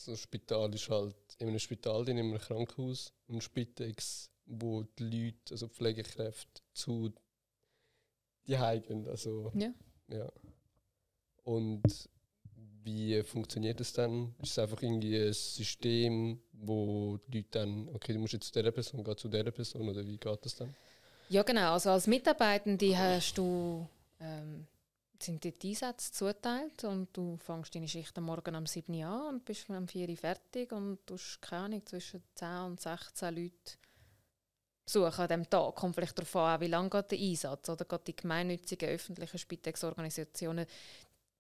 Das Spital ist halt in einem Spital, in einem Krankenhaus und Spitex, wo die Leute, also Pflegekräfte, zu die gehen. Also, Ja. ja. Und wie funktioniert das dann? Ist es einfach irgendwie ein System, wo die Leute dann, okay, du musst jetzt zu dieser Person, geh zu dieser Person oder wie geht das dann? Ja, genau. Also als Mitarbeitende hast du, ähm, sind dir die Einsätze zuteilt und du fängst deine Schicht am Morgen um 7 Uhr an und bist um 4 Uhr fertig und du hast, keine Ahnung, zwischen 10 und 16 Leute besuchen an diesem Tag. Kommt vielleicht darauf an, wie lange geht der Einsatz. Oder geht die gemeinnützigen öffentlichen Spitex-Organisationen,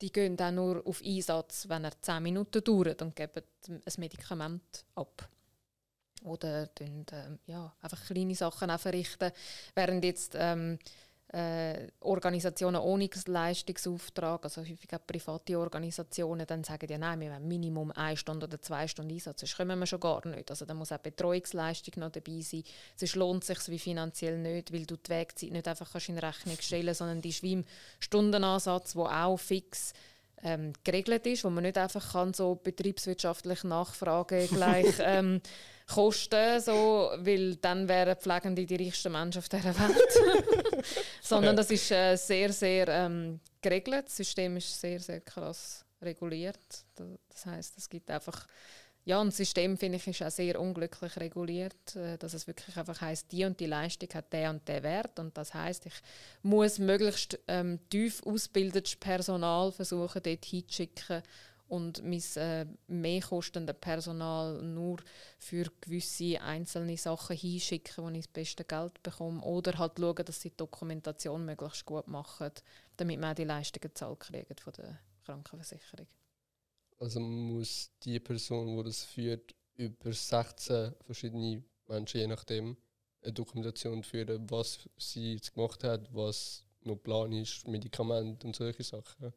die gehen auch nur auf Einsatz, wenn er 10 Minuten dauert und geben ein Medikament ab oder tun, ähm, ja, einfach kleine Sachen auch verrichten. Während jetzt ähm, äh, Organisationen ohne Leistungsauftrag, also häufig auch private Organisationen, dann sagen ja, nein, wir haben Minimum eine Stunde oder zwei Stunden Einsatz, sonst kommen wir schon gar nicht. Also da muss auch Betreuungsleistung noch dabei sein. Sonst lohnt es sich wie finanziell nicht, weil du die Wegzeit nicht einfach kannst in Rechnung stellen kannst, sondern die ist wie im Stundenansatz, der auch fix ähm, geregelt ist, wo man nicht einfach kann so betriebswirtschaftlich nachfragen gleich ähm, Kosten, so, weil dann wären Pflegende die reichsten Menschen auf dieser Welt. Sondern das ist äh, sehr, sehr ähm, geregelt. Das System ist sehr, sehr krass reguliert. Das heißt, es gibt einfach ja, ein System finde ich ist auch sehr unglücklich reguliert, äh, dass es wirklich einfach heißt, die und die Leistung hat der und der Wert und das heißt, ich muss möglichst ähm, tief ausgebildetes Personal versuchen dort hinzuschicken und mein äh, mehr kostende Personal nur für gewisse einzelne Sachen hinschicken, wo ich das beste Geld bekomme. Oder halt schauen, dass sie die Dokumentation möglichst gut machen, damit man auch die Leistungen kriegt von der Krankenversicherung. Also muss die Person, die das führt, über 16 verschiedene Menschen, je nachdem, eine Dokumentation führen, was sie jetzt gemacht hat, was noch Plan ist, Medikamente und solche Sachen.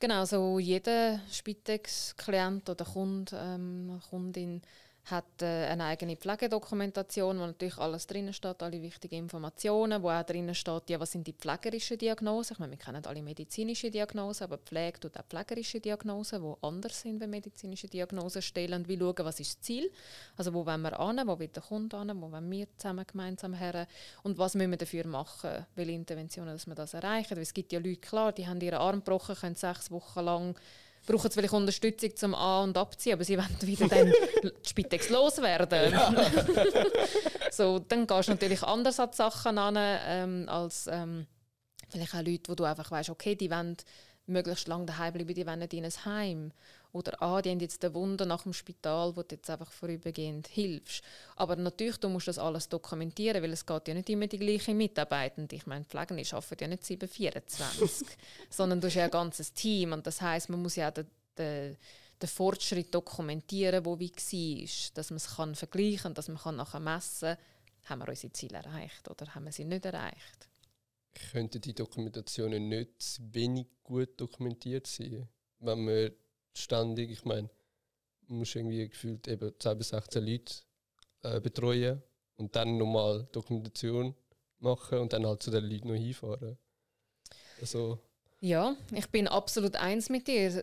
Genau, so jeder Spitex-Klient oder Kund, ähm, Kundin hat äh, eine eigene Pflegedokumentation, wo natürlich alles drinnen steht, alle wichtigen Informationen, wo auch drinnen steht, ja, was sind die pflegerischen Diagnosen. Ich meine, wir kennen alle medizinische Diagnosen, aber Pflege tut auch pflegerische Diagnosen, die anders sind, wenn medizinische Diagnosen stellen. Und wir schauen, was ist das Ziel, also wo wollen wir an, wo will der Kunde an, wo wollen wir zusammen gemeinsam her und was müssen wir dafür machen, welche Interventionen, dass wir das erreichen. Weil es gibt ja Leute, klar, die haben ihren Arm gebrochen, können sechs Wochen lang brauchen vielleicht Unterstützung zum An- und Abziehen, aber sie wollen wieder dann die Spitex loswerden. Ja. so, dann gehst du natürlich anders an die Sachen an, ähm, als ähm, vielleicht auch Leute, wo du einfach weißt, okay, die wollen möglichst lange daheim bleiben, die wollen nicht in ein Heim. Oder ah, die haben jetzt eine Wunde nach dem Spital, wo du jetzt einfach vorübergehend hilfst. Aber natürlich, du musst das alles dokumentieren, weil es geht ja nicht immer die gleichen Mitarbeitenden. Ich meine, Pflegende arbeiten ja nicht 724, sondern du hast ja ein ganzes Team. Und das heißt, man muss ja auch den, den, den Fortschritt dokumentieren, wo wie war, dass man es kann vergleichen kann, dass man kann nachher messen kann, haben wir unsere Ziele erreicht oder haben wir sie nicht erreicht. Könnten die Dokumentationen nicht wenig gut dokumentiert sein, wenn man ständig, ich meine, man muss irgendwie gefühlt eben 10 bis 16 Leute äh, betreuen und dann nochmal Dokumentation machen und dann halt zu den Leuten noch hinfahren. Also, ja, ich bin absolut eins mit dir.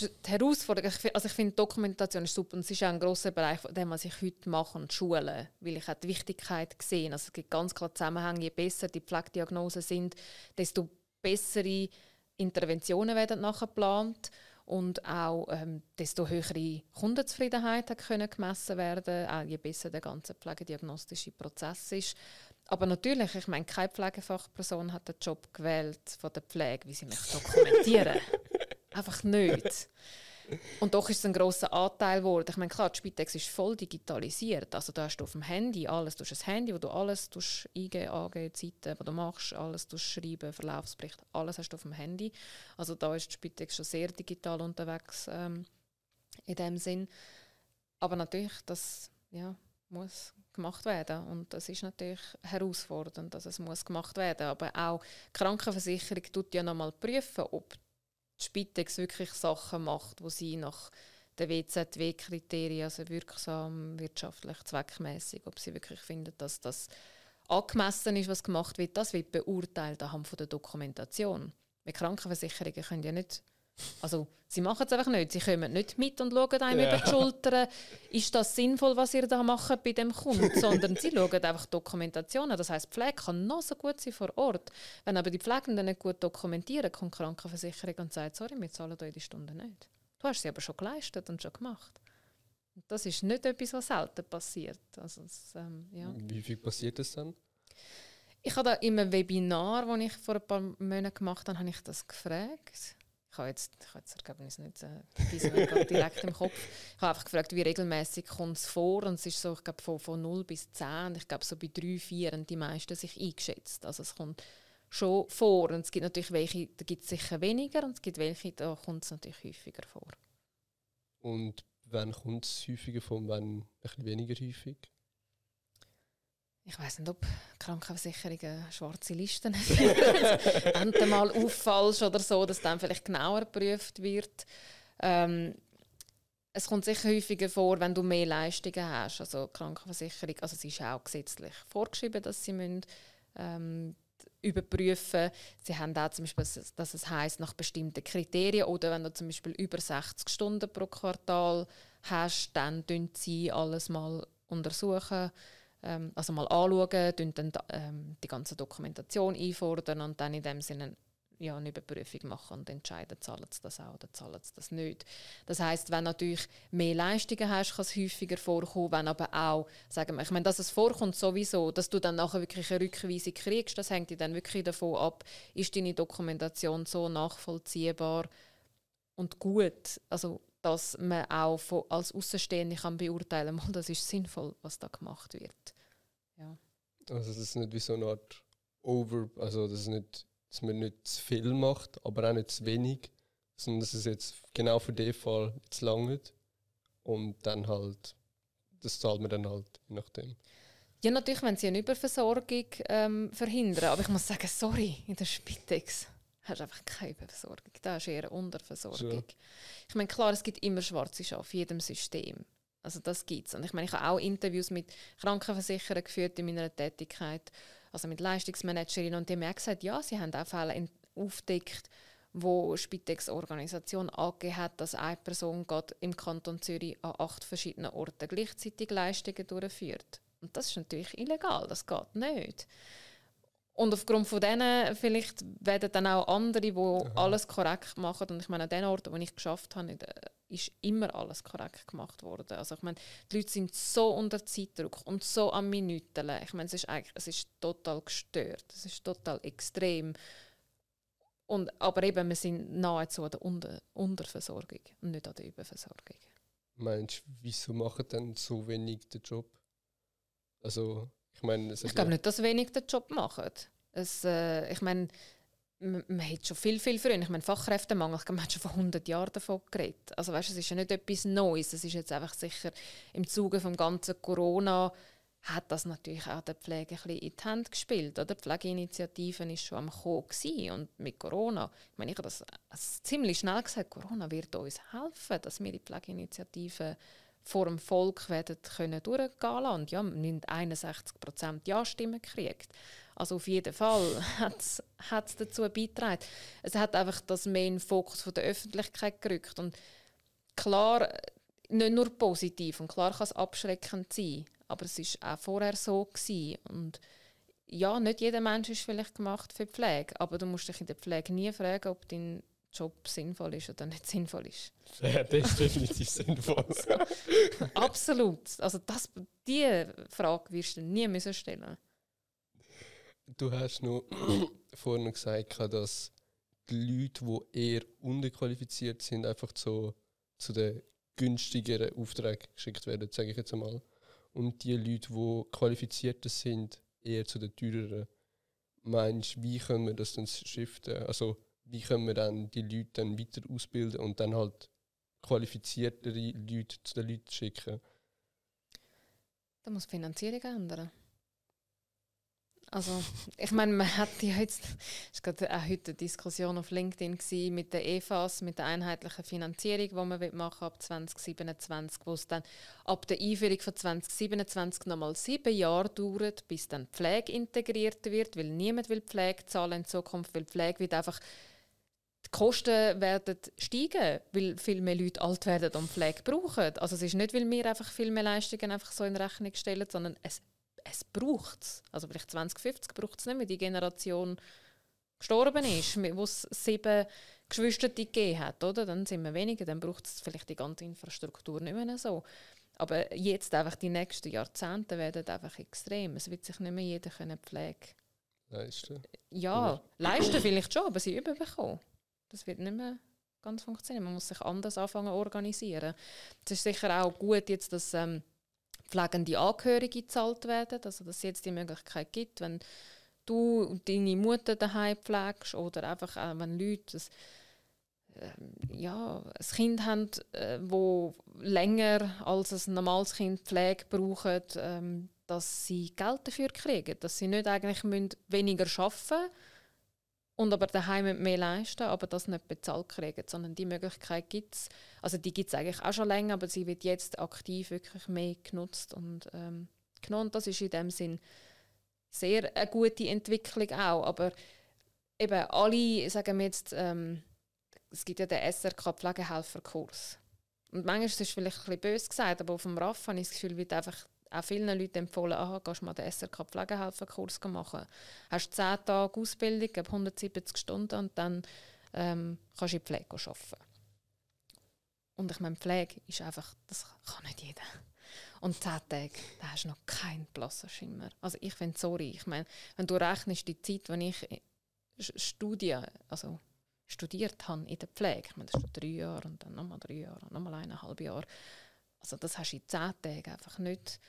die Herausforderung, also ich finde Dokumentation ist super und es ist auch ein grosser Bereich, den was ich heute mache und Schulen, weil ich auch die Wichtigkeit gesehen Also es gibt ganz klar Zusammenhänge, je besser die Pflegediagnosen sind, desto bessere Interventionen werden nachher geplant und auch ähm, desto höhere Kundenzufriedenheit hat können gemessen werden, auch je besser der ganze pflegediagnostische Prozess ist. Aber natürlich, ich meine, keine Pflegefachperson hat den Job gewählt von der Pflege, wie sie mich dokumentieren. Einfach nicht. Und doch ist es ein grosser Anteil geworden. Ich meine, klar, die Spitex ist voll digitalisiert. Also da hast du auf dem Handy alles. Du hast ein Handy, wo du alles eingeben, angeben, Zeiten, die du machst, alles schreiben, Verlaufsbericht, alles hast du auf dem Handy. Also da ist die Spitex schon sehr digital unterwegs ähm, in dem Sinn. Aber natürlich, das ja, muss gemacht werden und das ist natürlich herausfordernd, dass es muss gemacht werden. Aber auch die Krankenversicherung tut ja nochmal prüfen, ob die Spitex wirklich Sachen macht, wo sie nach den WZW-Kriterien, also wirksam, wirtschaftlich, zweckmäßig, ob sie wirklich finden, dass das angemessen ist, was gemacht wird, das wird beurteilt anhand von der Dokumentation. Weil Krankenversicherungen können ja nicht Also sie machen es einfach nicht. Sie kommen nicht mit und schauen einem ja. über die Schulter, ist das sinnvoll, was ihr da macht bei dem Kunden, sondern sie schauen einfach Dokumentationen. Das heißt, Pflege kann noch so gut sein vor Ort. Wenn aber die Pflegenden nicht gut dokumentieren, kommt die Krankenversicherung und sagt, sorry, wir zahlen euch die Stunde nicht. Du hast sie aber schon geleistet und schon gemacht. Das ist nicht etwas, was selten passiert. Also das, ähm, ja. Wie viel passiert das dann? Ich habe da in einem Webinar, das ich vor ein paar Monaten gemacht habe, habe ich das gefragt. Ich habe jetzt, ich habe jetzt das Ergebnis nicht äh, direkt im Kopf. Ich habe einfach gefragt, wie regelmäßig kommt es vor. Und es ist so, ich glaube, von, von 0 bis 10. Und ich glaube, so bei 3, 4 haben die meisten sich eingeschätzt. Also es kommt schon vor. Und es gibt natürlich welche, da gibt es sicher weniger. Und es gibt welche, da kommt es natürlich häufiger vor. Und wann kommt es häufiger vor und wann ein bisschen weniger häufig? Ich weiß nicht, ob Krankenversicherungen schwarze Listen haben, wenn mal auffallst oder so, dass dann vielleicht genauer geprüft wird. Ähm, es kommt sicher häufiger vor, wenn du mehr Leistungen hast. Also Krankenversicherung, also es ist auch gesetzlich vorgeschrieben, dass sie müssen, ähm, überprüfen. Sie haben auch zum Beispiel, dass es heißt nach bestimmten Kriterien oder wenn du zum Beispiel über 60 Stunden pro Quartal hast, dann untersuchen sie alles mal untersuchen ähm, also mal anschauen, dann ähm, die ganze Dokumentation einfordern und dann in dem Sinne ja, eine Überprüfung machen und entscheiden, zahlen sie das auch oder zahlen sie das nicht. Das heißt, wenn natürlich mehr Leistungen hast, kann es häufiger vorkommen, wenn aber auch, sagen wir, ich meine, dass es vorkommt sowieso, dass du dann nachher wirklich eine Rückweisung kriegst, das hängt dann wirklich davon ab, ist deine Dokumentation so nachvollziehbar und gut, also dass man auch von, als Außenstehende kann beurteilen kann, das ist sinnvoll, was da gemacht wird. Ja. Also das ist nicht wie so eine Art Over, also das ist nicht, dass man nicht zu viel macht, aber auch nicht zu wenig, sondern dass es jetzt genau für den Fall zu lange und dann halt, das zahlt man dann halt, je nachdem. Ja, natürlich, wenn sie eine Überversorgung ähm, verhindern. Aber ich muss sagen, sorry, in der Spitex hast du einfach keine Überversorgung. Da ist eher eine Unterversorgung. Ja. Ich meine, klar, es gibt immer schwarze Schafe in jedem System. Also das gibt es. Und ich meine, ich habe auch Interviews mit Krankenversicherern geführt in meiner Tätigkeit, also mit Leistungsmanagerinnen und die haben auch gesagt, ja, sie haben auch Fälle aufgedeckt, wo Spitex-Organisation angegeben hat, dass eine Person gerade im Kanton Zürich an acht verschiedenen Orten gleichzeitig Leistungen durchführt. Und das ist natürlich illegal, das geht nicht. Und aufgrund von denen vielleicht werden dann auch andere, die Aha. alles korrekt machen. Und ich meine, an den Orten, wo ich geschafft habe, ist immer alles korrekt gemacht worden. Also ich meine, die Leute sind so unter Zeitdruck und so am Minuten. Ich meine, es ist eigentlich, es ist total gestört. Es ist total extrem. Und, aber eben, wir sind nahezu an der Unter Unterversorgung und nicht an der Überversorgung. Meinst du, wieso machen dann so wenig den Job? Also ich, meine, ich glaube nicht, dass wenig den Job machen. Es, äh, ich meine, man, man hat schon viel, viel früher, ich meine, Fachkräftemangel, ich glaube, man hat schon vor 100 Jahren davon geredet. Also weißt, es ist ja nicht etwas Neues, es ist jetzt einfach sicher im Zuge des ganzen Corona hat das natürlich auch der Pflege ein bisschen in die Hand gespielt. Oder? Die Pflegeinitiative war schon am Kommen und mit Corona, ich meine, ich habe das ziemlich schnell gesagt, Corona wird uns helfen, dass wir die Pflegeinitiative vor dem Volk werden können durchgehen lassen. Und ja, wir haben 61 Prozent Ja-Stimmen gekriegt. Also auf jeden Fall hat es dazu beigetragen. Es hat einfach das mehr in den Fokus von der Öffentlichkeit gerückt. Und klar, nicht nur positiv und klar kann es abschreckend sein, aber es war auch vorher so gewesen. Und ja, nicht jeder Mensch ist vielleicht gemacht für Pflege, aber du musst dich in der Pflege nie fragen, ob dein Job sinnvoll ist oder nicht sinnvoll ist. Ja, das ist definitiv sinnvoll. Absolut. Also das, diese Frage wirst du nie müssen stellen Du hast noch vorhin gesagt, dass die Leute, die eher unterqualifiziert sind, einfach zu, zu den günstigeren Aufträgen geschickt werden, sage ich jetzt einmal. Und die Leute, die qualifizierter sind, eher zu den teureren. Meinst du, wie können wir das dann shiften? Also, wie können wir dann die Leute dann weiter ausbilden und dann halt qualifiziertere Leute zu den Leuten schicken? Da muss die Finanzierung ändern. Also, ich meine, man hat ja jetzt, es war gerade auch heute eine Diskussion auf LinkedIn gewesen, mit der EFAS, mit der einheitlichen Finanzierung, die man machen ab 2027, wo es dann ab der Einführung von 2027 nochmal sieben Jahre dauert, bis dann Pflege integriert wird, weil niemand will Pflege zahlen in Zukunft, weil Pflege wird einfach Kosten werden steigen, weil viel mehr Leute alt werden und Pflege brauchen. Also es ist nicht, weil wir einfach viel mehr Leistungen einfach so in Rechnung stellen, sondern es, es braucht es. Also vielleicht 2050 braucht es nicht mehr die Generation gestorben ist, wo es sieben Geschwister gegeben hat, oder? Dann sind wir weniger, dann braucht es vielleicht die ganze Infrastruktur nicht mehr so. Aber jetzt einfach die nächsten Jahrzehnte werden einfach extrem. Es wird sich nicht mehr jeder können Pflege leisten. Ja, ja, leisten vielleicht schon, aber sie überbekommen. Das wird nicht mehr ganz funktionieren. Man muss sich anders anfangen organisieren. Es ist sicher auch gut, jetzt, dass ähm, pflegende Angehörige gezahlt werden, also dass es jetzt die Möglichkeit gibt, wenn du und deine Mutter daheim pflegst oder einfach auch, wenn Leute das, äh, ja, ein Kind haben, äh, wo länger als ein normales Kind Pflege braucht, ähm, dass sie Geld dafür kriegen, dass sie nicht eigentlich weniger arbeiten müssen und aber daheim mehr leisten, aber das nicht bezahlt kriegen, sondern die Möglichkeit gibt es. Also die gibt es eigentlich auch schon länger, aber sie wird jetzt aktiv wirklich mehr genutzt und ähm, genommen. Das ist in dem Sinn sehr eine gute Entwicklung auch, aber eben alle, sagen wir jetzt, ähm, es gibt ja den SRK Pflegehelferkurs. Und manchmal ist es vielleicht ein bisschen böse gesagt, aber auf dem RAF habe ich das Gefühl, wird einfach auch vielen Leuten empfohlen, aha, gehst mal den SRK Pflegehelferkurs machen. Hast 10 Tage Ausbildung, 170 Stunden und dann ähm, kannst du in Pflege arbeiten. Und ich meine, Pflege ist einfach, das kann nicht jeder. Und 10 Tage, da hast du noch keinen blassen Schimmer. Also ich finde, sorry, ich meine, wenn du rechnest, die Zeit, die ich Studie, also studiert habe in der Pflege, ich meine, das ist drei Jahre und dann nochmal drei Jahre, nochmal eineinhalb Jahre, also das hast du in 10 Tagen einfach nicht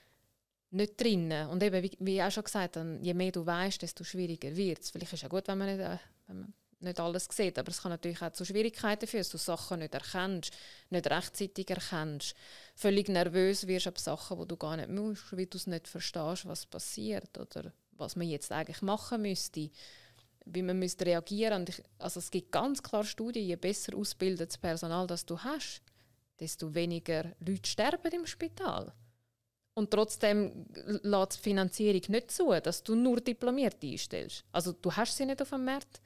nicht drin. Und eben, wie, wie auch schon gesagt, je mehr du weißt, desto schwieriger wird es. Vielleicht ist es ja gut, wenn man, nicht, äh, wenn man nicht alles sieht, aber es kann natürlich auch zu Schwierigkeiten führen, dass du Sachen nicht erkennst, nicht rechtzeitig erkennst, völlig nervös wirst ab Sachen, wo du gar nicht musst, weil du es nicht verstehst, was passiert oder was man jetzt eigentlich machen müsste, wie man müsste reagieren. Ich, also es gibt ganz klar Studien, je besser ausgebildetes Personal das du hast, desto weniger Leute sterben im Spital. Und trotzdem lässt die Finanzierung nicht zu, dass du nur Diplomierte einstellst. Also du hast sie nicht auf dem Markt.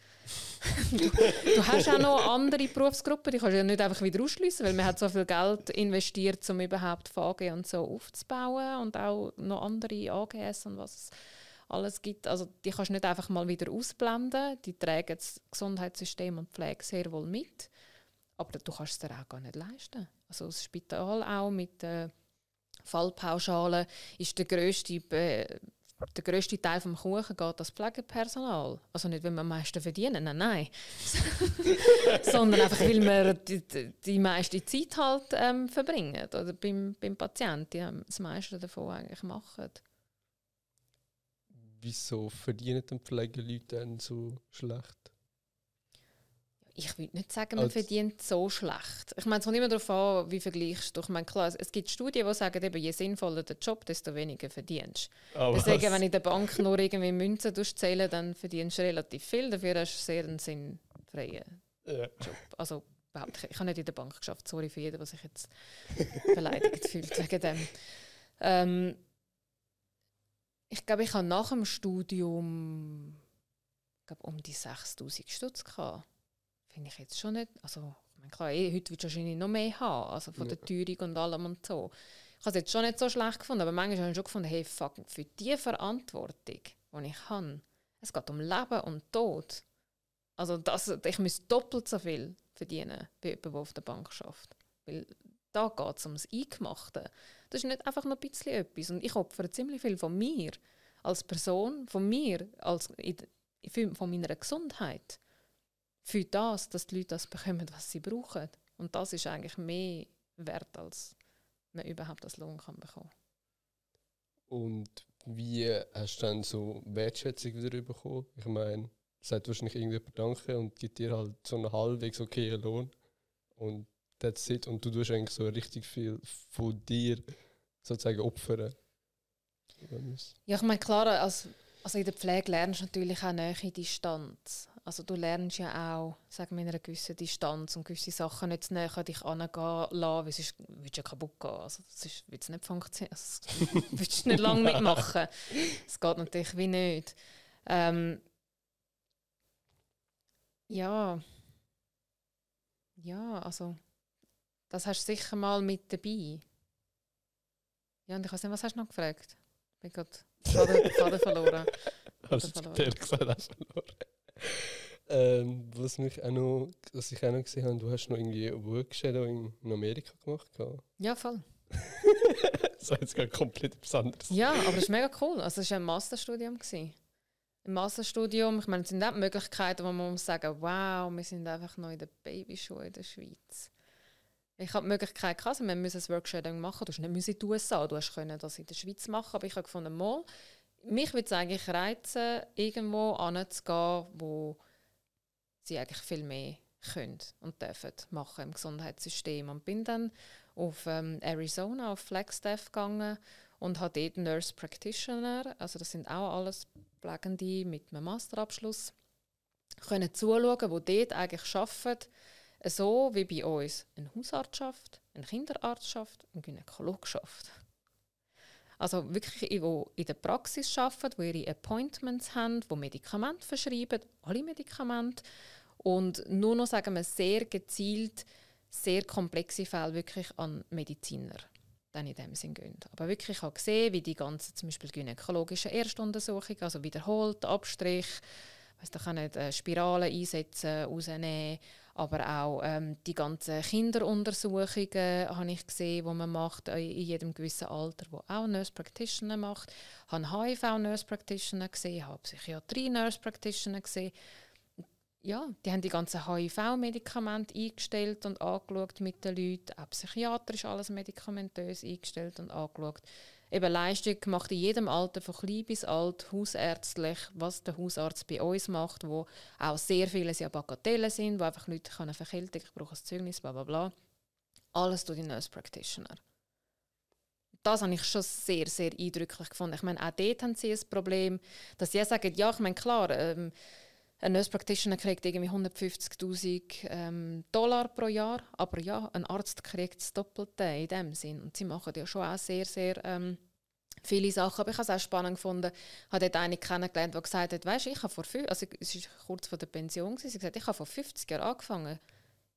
du, hast auch noch andere Berufsgruppen, die kannst du ja nicht einfach wieder ausschließen, weil man hat so viel Geld investiert, um überhaupt VG und so aufzubauen und auch noch andere AGS und was es alles gibt. Also die kannst du nicht einfach mal wieder ausblenden. Die tragen das Gesundheitssystem und Pflege sehr wohl mit. Aber du kannst es dir auch gar nicht leisten. Also das Spital auch mit äh, Fallpauschale ist der grösste, der grösste Teil des Kuchen geht das Pflegepersonal. Also nicht, weil wir am meisten verdienen, nein, nein. Sondern einfach, weil wir die, die meiste Zeit halt ähm, verbringen oder beim, beim Patienten die das meiste davon eigentlich machen. Wieso verdienen die Pflegeleute dann so schlecht? Ich würde nicht sagen, man Als verdient so schlecht. Ich meine, es kommt immer darauf an, wie vergleichst du. Ich meine, klar, es gibt Studien, die sagen, eben, je sinnvoller der Job, desto weniger verdienst du. Oh, Deswegen, was? wenn in der Bank nur irgendwie Münzen zählen, dann verdienst du relativ viel. Dafür hast du sehr einen sinnfreien ja. Job. Also, überhaupt, ich, habe nicht in der Bank geschafft. Sorry für jeden, der sich jetzt beleidigt fühlt wegen dem. Ähm, ich glaube, ich habe nach dem Studium glaub, um die 6000 Stutz gehabt finde ich jetzt schon nicht. Also, ich meine, klar, eh, heute wird wahrscheinlich noch mehr haben, also von ja. der Teuerung und allem und so. Ich habe es jetzt schon nicht so schlecht gefunden, aber manchmal habe ich schon gefunden, hey, fuck, für die Verantwortung, die ich habe, es geht um Leben und Tod. Also das, ich muss doppelt so viel verdienen wie jemand, der auf der Bank arbeitet. Weil da geht es ums Eingemachte. Das ist nicht einfach noch ein bisschen etwas. Und ich opfere ziemlich viel von mir als Person, von mir, als, von meiner Gesundheit für das, dass die Leute das bekommen, was sie brauchen. Und das ist eigentlich mehr wert, als man überhaupt das Lohn kann bekommen. Und wie hast du dann so Wertschätzung wieder bekommen? Ich meine, sagt wahrscheinlich irgendjemand Danke und gibt dir halt so einen halbwegs okayen Lohn. Und that's it. Und du tust eigentlich so richtig viel von dir sozusagen opfern. Ja, ich meine, klar, als, also in der Pflege lernst du natürlich auch näher Distanz. Also du lernst ja auch, sagen wir, in einer gewissen Distanz und gewisse Sachen nicht zu näher an dich herangehen weil sonst würdest du ja kaputt gehen. Also das wird nicht funktionieren. Also, würdest du nicht lange mitmachen. Das geht natürlich wie nicht. Ähm, ja, Ja, also das hast du sicher mal mit dabei. Ja, und ich weiß nicht, was hast du noch gefragt? Ich bin gerade Faden, Faden verloren. Hast du gesagt auch verloren. ähm, was mich auch noch, was ich auch noch gesehen habe, du hast noch irgendwie Workshadow in, Amerika gemacht. Ja, voll. Das war jetzt gerade komplett etwas anderes. Ja, aber das ist mega cool. Also es war ein Masterstudium. Gewesen. Ein Masterstudium, ich meine, es sind auch Möglichkeiten, wo man muss sagen, wow, wir sind einfach noch in der Babyschuhe in der Schweiz. Ich habe die Möglichkeit gehabt, also wir müssen ein Workshadowing machen. Du hast nicht in den USA, du können das in der Schweiz machen, aber ich habe gefunden, mal, mich würde es eigentlich reizen, irgendwo hinzugehen, wo sie eigentlich viel mehr können und dürfen machen im Gesundheitssystem. Und bin dann auf ähm, Arizona, auf Flagstaff gegangen und habe dort Nurse Practitioner, also das sind auch alles Pflegende mit einem Masterabschluss, können zuschauen, die dort eigentlich arbeiten, so wie bei uns ein Hausarzt schafft, ein Kinderarzt schafft, ein Gynäkologe schafft. Also wirklich, die in der Praxis arbeiten, die ihre Appointments haben, die Medikamente verschreiben, alle Medikamente. Und nur noch, sagen wir, sehr gezielt, sehr komplexe Fälle wirklich an Mediziner dann in dem Sinn gehen. Aber wirklich auch gesehen, wie die ganzen zum Beispiel gynäkologischen Erstuntersuchungen, also wiederholt, Abstrich, weiss, da kann nicht äh, Spiralen einsetzen, rausnehmen, aber auch ähm, die ganzen Kinderuntersuchungen habe ich gesehen, die man macht äh, in jedem gewissen Alter, wo auch Nurse Practitioner macht. Ich habe HIV Nurse Practitioner gesehen, habe Psychiatrie Nurse Practitioner gesehen. Ja, die haben die ganzen HIV-Medikamente eingestellt und angeschaut mit den Leuten, auch psychiatrisch alles medikamentös eingestellt und angeschaut. Eben Leistung gemacht in jedem Alter, von klein bis alt, hausärztlich, was der Hausarzt bei uns macht, wo auch sehr viele ja Bagatellen sind, wo einfach Leute können verkälten, ich brauche ein Zeugnis, bla bla bla. Alles durch die Nurse Practitioner. Das habe ich schon sehr, sehr eindrücklich gefunden. Ich meine, auch dort haben sie ein Problem, dass sie sagen, ja, ich meine, klar, ähm, ein Nurse Practitioner kriegt irgendwie 150.000 ähm, Dollar pro Jahr, aber ja, ein Arzt kriegt das Doppelte in dem Sinn. Und sie machen ja schon auch sehr, sehr ähm, viele Sachen. Aber ich habe es auch spannend gefunden. Ich habe dort eine kennengelernt, die gesagt hat, weißt, ich habe vor fünf, also es ist kurz vor der Pension sie hat gesagt, ich habe vor 50 Jahren angefangen.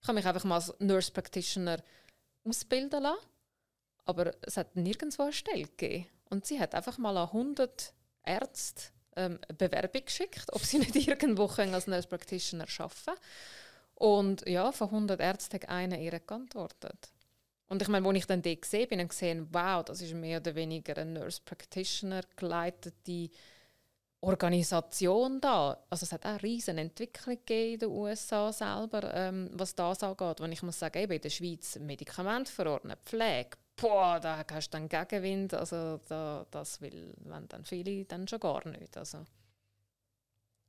Ich habe mich einfach mal als Nurse Practitioner ausbilden lassen, aber es hat nirgendwo eine Stelle gegeben. Und sie hat einfach mal an 100 Ärzte ähm, Bewerbung geschickt, ob sie nicht irgendwo können als Nurse Practitioner arbeiten. Und ja, von 100 Ärzten hat einer ihr geantwortet. Und ich meine, als ich dann dort gesehen bin, und gesehen, wow, das ist mehr oder weniger eine Nurse Practitioner geleitete Organisation da. Also es hat auch eine riesige Entwicklung gegeben in den USA selber, ähm, was das angeht. Wenn ich muss sagen, eben in der Schweiz Medikamente verordnen, Pflege, boah, da hast du dann Gegenwind. Also da, das will wenn dann viele dann schon gar nicht. Also.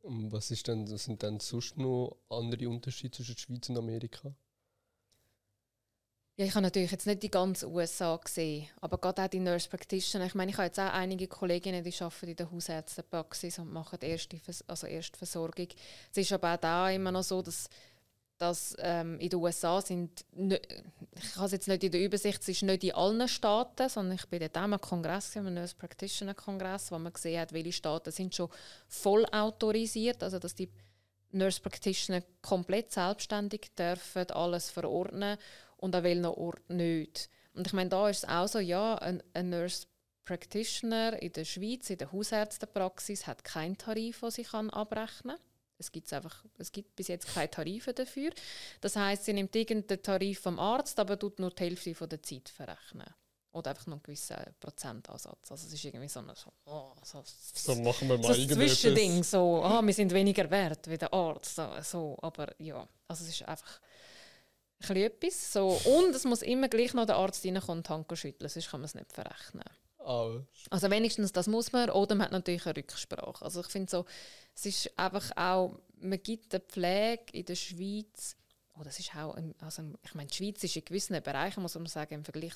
Was, ist denn, sind denn sonst noch andere Unterschiede zwischen der Schweiz und Amerika? Ja, ich habe natürlich jetzt nicht die ganze USA gesehen, aber gerade auch die Nurse Practitioner. Ich meine, ich habe jetzt auch einige Kolleginnen, die arbeiten in der Hausärztepraxis und machen erste, also Erstversorgung. Es ist aber auch da immer noch so, dass, dass ähm, in den USA sind, ich habe es jetzt nicht in der Übersicht, es ist nicht in allen Staaten, sondern ich bin dort auch am Kongress, am Nurse Practitioner Kongress, wo man gesehen hat, welche Staaten sind schon voll autorisiert, also dass die Nurse Practitioner komplett selbstständig dürfen alles verordnen und an welchen Ort nicht. Und ich meine, da ist es auch so, ja, ein, ein Nurse Practitioner in der Schweiz, in der Hausärztepraxis, hat keinen Tarif, den sie abrechnen kann. Es, gibt's einfach, es gibt bis jetzt keine Tarife dafür. Das heißt, sie nimmt irgendeinen Tarif vom Arzt, aber tut nur die Hälfte von der Zeit verrechnen. Oder einfach noch einen gewissen Prozentansatz. Also es ist irgendwie so ein so, oh, so, So machen wir mal so ein. Zwischending, so, ah, wir sind weniger wert wie der Arzt. So, so. Aber ja, also es ist einfach ein etwas. So. Und es muss immer gleich noch der Arzt reinkommen und die Hand schütteln, sonst kann man es nicht verrechnen. Ah, Also wenigstens das muss man, oder man hat natürlich eine Rücksprache. Also ich finde so, es ist einfach auch, man gibt der Pflege in der Schweiz, oh, das ist auch, also ich meine, die Schweiz ist in gewissen Bereichen, muss man sagen, im Vergleich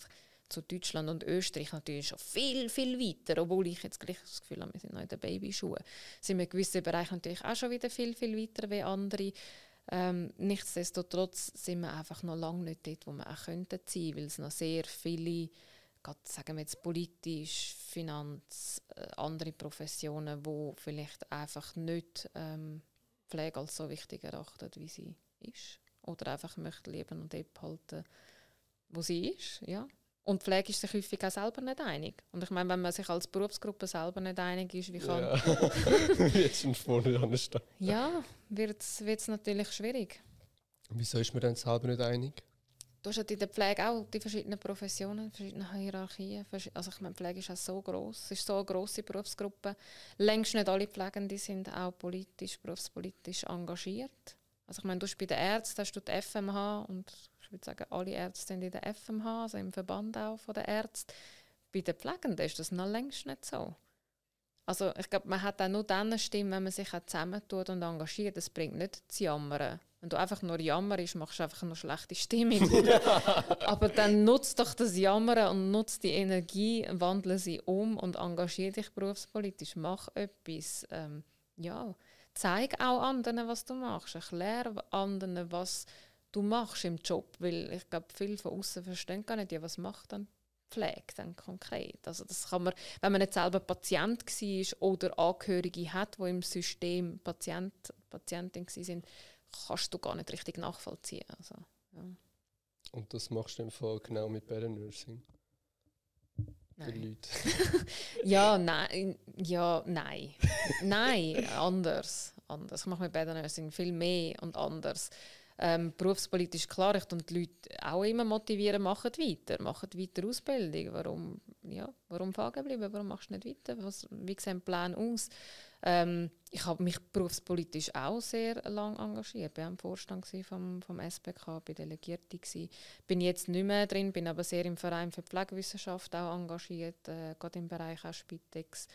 zu Deutschland und Österreich natürlich schon viel, viel weiter, obwohl ich jetzt gleich das Gefühl habe, wir sind noch in den Babyschuhen. Sind wir in gewissen Bereichen natürlich auch schon wieder viel, viel weiter wie andere. Ähm, nichtsdestotrotz sind wir einfach noch lange nicht dort, wo wir auch könnten sein, weil es noch sehr viele gerade sagen wir jetzt politisch, Finanz, äh, andere Professionen, wo vielleicht einfach nicht ähm, Pflege als so wichtig erachtet, wie sie ist. oder einfach möchte leben und dort behalten, wo sie ist. Ja. Und Pflege ist sich häufig auch selber nicht einig. Und ich meine, wenn man sich als Berufsgruppe selber nicht einig ist, wie kann... Ja, jetzt schon vorne anstehen. Ja, wird es natürlich schwierig. Wieso ist man dann selber nicht einig? Du hast in der Pflege auch die verschiedenen Professionen, verschiedene Hierarchien. Also ich meine, Pflege ist auch so groß. Es ist so eine grosse Berufsgruppe. Längst nicht alle Pflegenden sind auch politisch, berufspolitisch engagiert. Also ich meine, du hast bei den Ärzten hast du die FMH und ich würde sagen, alle Ärzte sind in der FMH, also im Verband auch von den Ärzten. Bei den Pflegenden ist das noch längst nicht so. Also ich glaube, man hat auch nur dann eine Stimme, wenn man sich auch zusammentut und engagiert. Das bringt nicht zu jammern. Wenn du einfach nur jammerst, machst du einfach eine schlechte Stimmung. Aber dann nutzt doch das Jammern und nutzt die Energie, wandle sie um und engagiere dich berufspolitisch. Mach etwas. Ähm, ja, zeig auch anderen, was du machst. Erkläre anderen, was du machst im Job. Weil ich glaube, viele von außen verstehen gar nicht, ja, was macht dann Pflege dann konkret. Also das kann man, wenn man nicht selber Patient war oder Angehörige hat, die im System Patient, Patientin waren, kannst du gar nicht richtig nachvollziehen. Also, ja. Und das machst du im Fall genau mit Better Nursing? Nein. ja, nein. Ja, nein. nein, anders. anders. Ich mache mit Better Nursing viel mehr und anders. Ähm, berufspolitisch klar, ich und die Leute auch immer motivieren, machen weiter, machen weiter Ausbildung. Warum, ja, warum fahren bleiben? Warum machst du nicht weiter? Was, wie sehen die Pläne aus? Ähm, ich habe mich berufspolitisch auch sehr lange engagiert. Ich war im Vorstand vom, vom SBK, bin Delegierte. Gewesen. Bin jetzt nicht mehr drin, bin aber sehr im Verein für Pflegewissenschaft auch engagiert, äh, gerade im Bereich auch Spitex.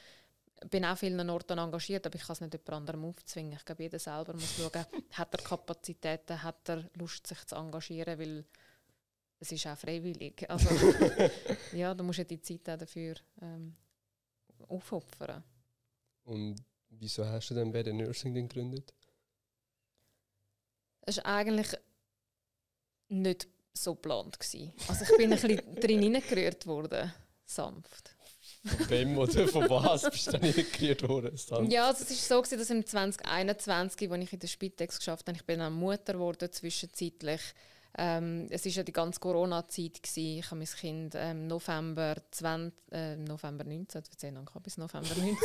Bin auch vielen Orten engagiert, aber ich kann es nicht jemand anderem aufzwingen. Ich glaube, jeder selber muss schauen, hat er Kapazitäten, hat er Lust, sich zu engagieren, weil es ist auch freiwillig. Also, ja, du musst ja die Zeit auch dafür ähm, aufopfern. Und Wieso hast du dann bei der Nursing den gegründet? Es war eigentlich nicht so geplant. Also ich bin ein bisschen drin hineingerührt worden, sanft. Von wem oder von was bist du dann hineingerührt worden? Sanft? Ja, also es war so, dass im 2021, als ich in der Spitex geschafft habe, ich bin dann Mutter geworden zwischenzeitlich ähm, es war ja die ganze Corona-Zeit. Ich habe mein Kind ähm, November, 20, äh, November 19, ich bis November 19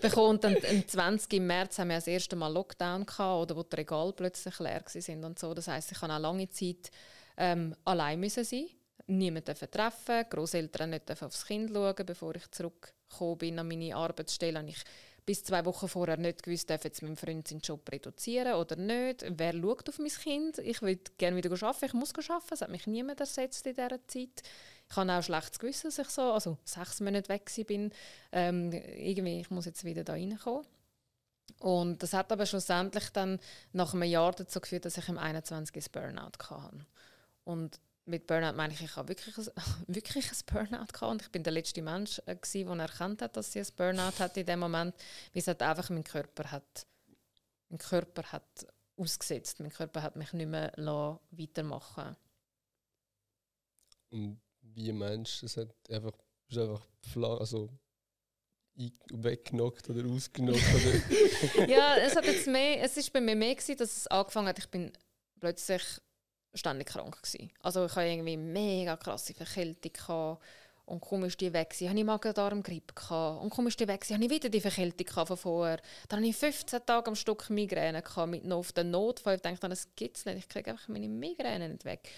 bekommen. Und am 20. im März haben wir das erste Mal Lockdown gehabt, oder wo die Regale plötzlich leer waren und so. Das heisst, ich habe auch lange Zeit ähm, allein müssen sein niemanden treffen, Großeltern nicht aufs Kind schauen, bevor ich zurückgekommen bin an meine Arbeitsstelle. ich bis zwei Wochen vorher nicht gewusst, darf jetzt mein Freund seinen Job reduzieren oder nicht. Wer schaut auf mein Kind? Ich will gerne wieder arbeiten, ich muss arbeiten. Es hat mich niemand ersetzt in dieser Zeit. Ich habe auch schlechtes Gewissen, dass ich so, also sechs Monate weg bin. Ähm, irgendwie, ich muss jetzt wieder da reinkommen. Und das hat aber schlussendlich dann nach einem Jahr dazu geführt, dass ich im 21. ein Burnout hatte. Und mit Burnout meine ich, ich habe wirklich ein, wirklich ein Burnout gehabt und ich bin der letzte Mensch, äh, der erkannt hat, dass sie ein Burnout hat in dem Moment, weil es halt einfach mein Körper hat, mein Körper hat ausgesetzt, mein Körper hat mich nicht mehr weitermachen Und wie meinst du, es hat einfach, ist einfach also weggenockt oder ausgenockt? oder? ja, es hat jetzt mehr, es ist bei mir mehr gewesen, dass es angefangen hat, ich bin plötzlich ständig krank gewesen. Also ich hatte irgendwie mega krasse Verkältung gehabt. und ist die weg, hatte ich Magen-Darm-Grippe und kaum ist die weg, hatte ich wieder die Verkältung von vorher. Dann hatte ich 15 Tage am Stück Migräne mit noch auf den Notfall. Ich dachte, das gibt es nicht, ich kriege einfach meine Migräne nicht weg.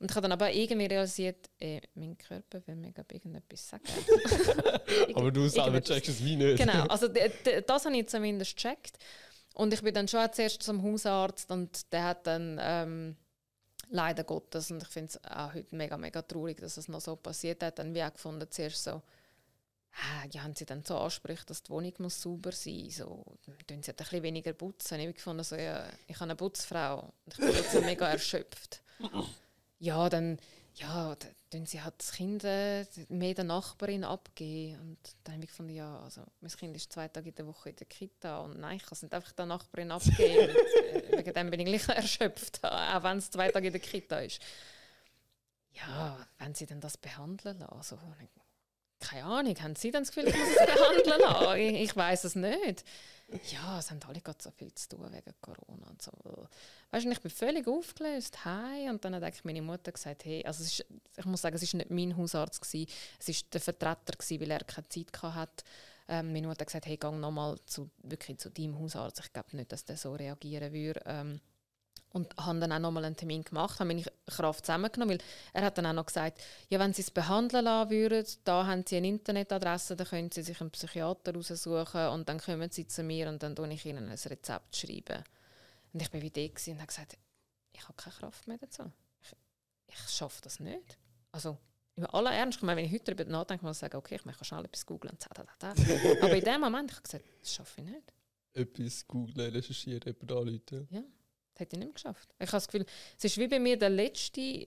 Und ich habe dann aber irgendwie realisiert, äh, mein Körper will mir irgendetwas sagen. aber du selber checkst es wie nicht. Genau, also das habe ich zumindest gecheckt. Und ich bin dann schon zuerst zum Hausarzt und der hat dann... Ähm, leider Gottes, und ich finde es auch heute mega, mega traurig, dass es noch so passiert hat, dann wie auch gefunden, zuerst so, ja, haben sie dann so Ansprüche, dass die Wohnung muss sauber sein muss, so, dann sie halt ein bisschen weniger putzen. Ich habe gefunden, so, ja, ich habe eine Putzfrau und ich bin jetzt mega erschöpft. Ja, dann ja, dann sie hat das Kind äh, mehr der Nachbarin abgeben und dann habe ich gefunden, ja, also mein Kind ist zwei Tage in der Woche in der Kita und nein, ich kann es nicht einfach der Nachbarin abgeben. und, äh, wegen dem bin ich gleich erschöpft, auch wenn es zwei Tage in der Kita ist. Ja, wenn sie denn das behandeln lassen, also, keine Ahnung, haben Sie dann das Gefühl, ich muss es behandeln lassen? Ich, ich weiß es nicht. Ja, es haben alle gerade so viel zu tun wegen Corona und so. Weißt du, ich bin völlig aufgelöst, hey, und dann hat eigentlich meine Mutter gesagt, hey, also ist, ich muss sagen, es war nicht mein Hausarzt, gewesen, es war der Vertreter, gewesen, weil er keine Zeit hatte. Ähm, meine Mutter hat gesagt, hey, geh nochmal zu, wirklich zu deinem Hausarzt. Ich glaube nicht, dass der so reagieren würde. Ähm, und haben dann auch nochmal einen Termin gemacht, haben meine Kraft zusammengenommen, weil er hat dann auch noch gesagt, ja, wenn sie es behandeln lassen würden, da haben sie eine Internetadresse, da können sie sich einen Psychiater raussuchen und dann kommen sie zu mir und dann schreibe ich ihnen ein Rezept. schreiben. Und ich war wie da und habe gesagt, ich habe keine Kraft mehr dazu. Ich, ich schaffe das nicht. Also, über aller Ernst, wenn ich heute darüber nachdenke, muss ich sagen, okay, ich möchte schnell etwas googeln. Aber in dem Moment habe ich gesagt, das schaffe ich nicht. Etwas googeln, recherchieren, jemanden anrufen. Ja. Das hätte ich nicht mehr geschafft. Ich habe das Gefühl, es ist wie bei mir der letzte ähm,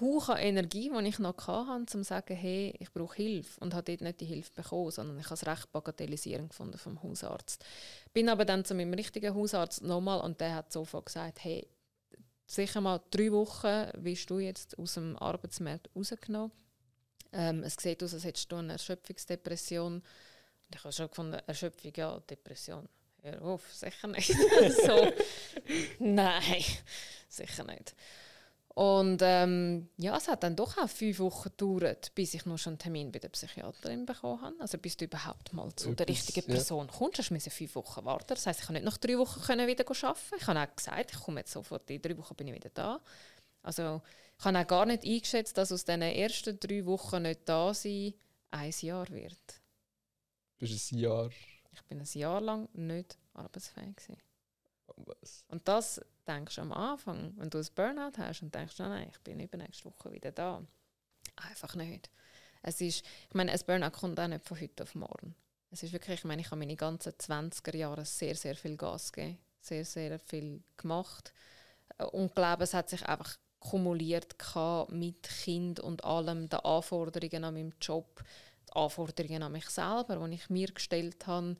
Hauch an Energie, den ich noch hatte, um zu sagen, hey, ich brauche Hilfe. Und habe dort nicht die Hilfe bekommen, sondern ich habe es recht bagatellisierend gefunden vom Hausarzt. Bin aber dann zu meinem richtigen Hausarzt nochmal und der hat sofort gesagt, hey, sicher mal drei Wochen bist du jetzt aus dem Arbeitsmarkt rausgenommen. Ähm, es sieht aus, als hättest du eine Erschöpfungsdepression. Und ich habe schon gefunden, Erschöpfung, ja, Depression Hör auf, sicher nicht. so, nein, sicher nicht. Und ähm, ja, es hat dann doch auch fünf Wochen gedauert, bis ich noch schon einen Termin bei der Psychiaterin bekommen habe. Also bis du überhaupt mal zu Etwas, der richtigen Person ja. kommst, hast du fünf Wochen warten. Das heisst, ich kann nicht nach drei Wochen können wieder arbeiten. Ich habe auch gesagt, ich komme jetzt sofort, in drei Wochen bin ich wieder da. Also ich habe auch gar nicht eingeschätzt, dass aus diesen ersten drei Wochen nicht da sein ein Jahr wird. Du bist ein Jahr ich bin ein Jahr lang nicht arbeitsfähig. Gewesen. Was? Und das denkst du am Anfang, wenn du ein Burnout hast und denkst, nein, ich bin übernächste Woche wieder da. Einfach nicht. Es ist, ich meine, ein Burnout kommt auch nicht von heute auf morgen. Es ist wirklich, ich meine, ich habe meine ganzen 20er Jahre sehr, sehr viel Gas gegeben, sehr, sehr viel gemacht. Und ich glaube, es hat sich einfach kumuliert mit Kind und allem, den Anforderungen an meinem Job, Anforderungen an mich selber, die ich mir gestellt habe,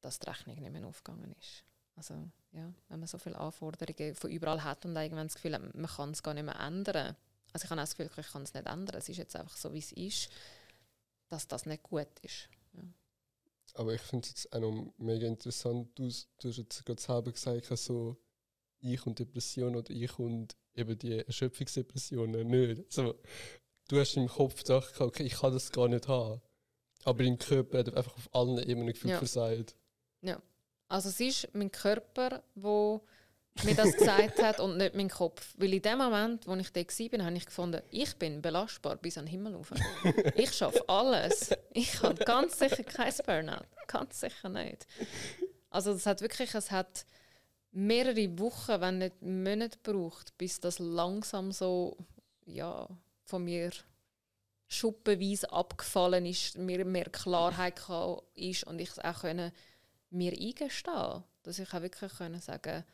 dass die Rechnung nicht mehr aufgegangen ist. Also, ja, wenn man so viele Anforderungen von überall hat und irgendwann das Gefühl hat, man kann es gar nicht mehr ändern. Also ich habe auch das Gefühl, ich kann es nicht ändern. Es ist jetzt einfach so, wie es ist, dass das nicht gut ist. Ja. Aber ich finde es jetzt auch noch mega interessant. Du, du hast jetzt gerade selber gesagt, so ich und Depression oder ich und eben die Erschöpfungsdepressionen nicht. Also, du hast im Kopf gedacht, okay, ich kann das gar nicht haben. Aber dein Körper hat einfach auf allen Ebenen gefühlt ja. versagt. Ja. Also es ist mein Körper, der mir das gesagt hat und nicht mein Kopf. Weil in dem Moment, wo ich da war, habe ich gefunden, ich bin belastbar bis an den Himmel rauf. ich schaffe alles. Ich habe ganz sicher kein Burnout. Ganz sicher nicht. Also es hat wirklich, es hat mehrere Wochen, wenn nicht Monate gebraucht, bis das langsam so, ja, von mir schuppenweise abgefallen ist, mir mehr Klarheit ist und ich es auch können mir eingestehen dass ich auch wirklich können sagen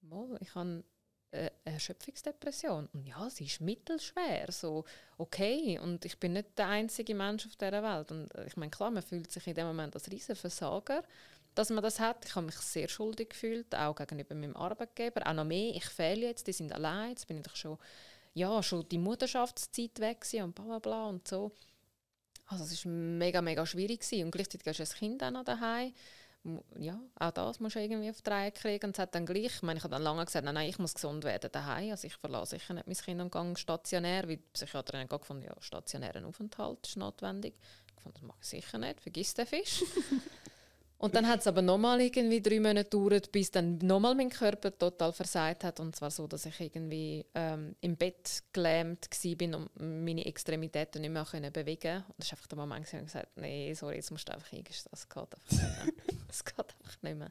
mal, ich habe eine Erschöpfungsdepression. Und ja, sie ist mittelschwer, so okay und ich bin nicht der einzige Mensch auf dieser Welt. Und ich meine klar, man fühlt sich in dem Moment als riesen Versager, dass man das hat. Ich habe mich sehr schuldig gefühlt, auch gegenüber meinem Arbeitgeber, auch noch mehr, ich fehle jetzt, die sind allein, jetzt bin ich doch schon ja, schon die Mutterschaftszeit weg und bla bla bla und so. Also es war mega, mega schwierig gewesen. und gleichzeitig hast du ein Kind auch noch daheim. Ja, auch das musst du irgendwie auf die Reihe kriegen und es hat dann gleich, ich meine, ich habe dann lange gesagt, nein, nein, ich muss gesund werden daheim, also ich verlasse sicher nicht mein Kind und gehe stationär, weil die Psychiaterin hat gefunden, ja, stationären Aufenthalt ist notwendig. Ich fand, das mache ich sicher nicht, vergiss den Fisch. Und dann hat es aber nochmal irgendwie drei Monate gedauert, bis dann nochmal mein Körper total versagt hat. Und zwar so, dass ich irgendwie ähm, im Bett gelähmt war und meine Extremitäten nicht mehr können bewegen Und das ist einfach der Moment, wo ich gesagt habe, nee, sorry, jetzt musst du einfach eingestehen, das geht einfach nicht mehr. das geht einfach nicht mehr.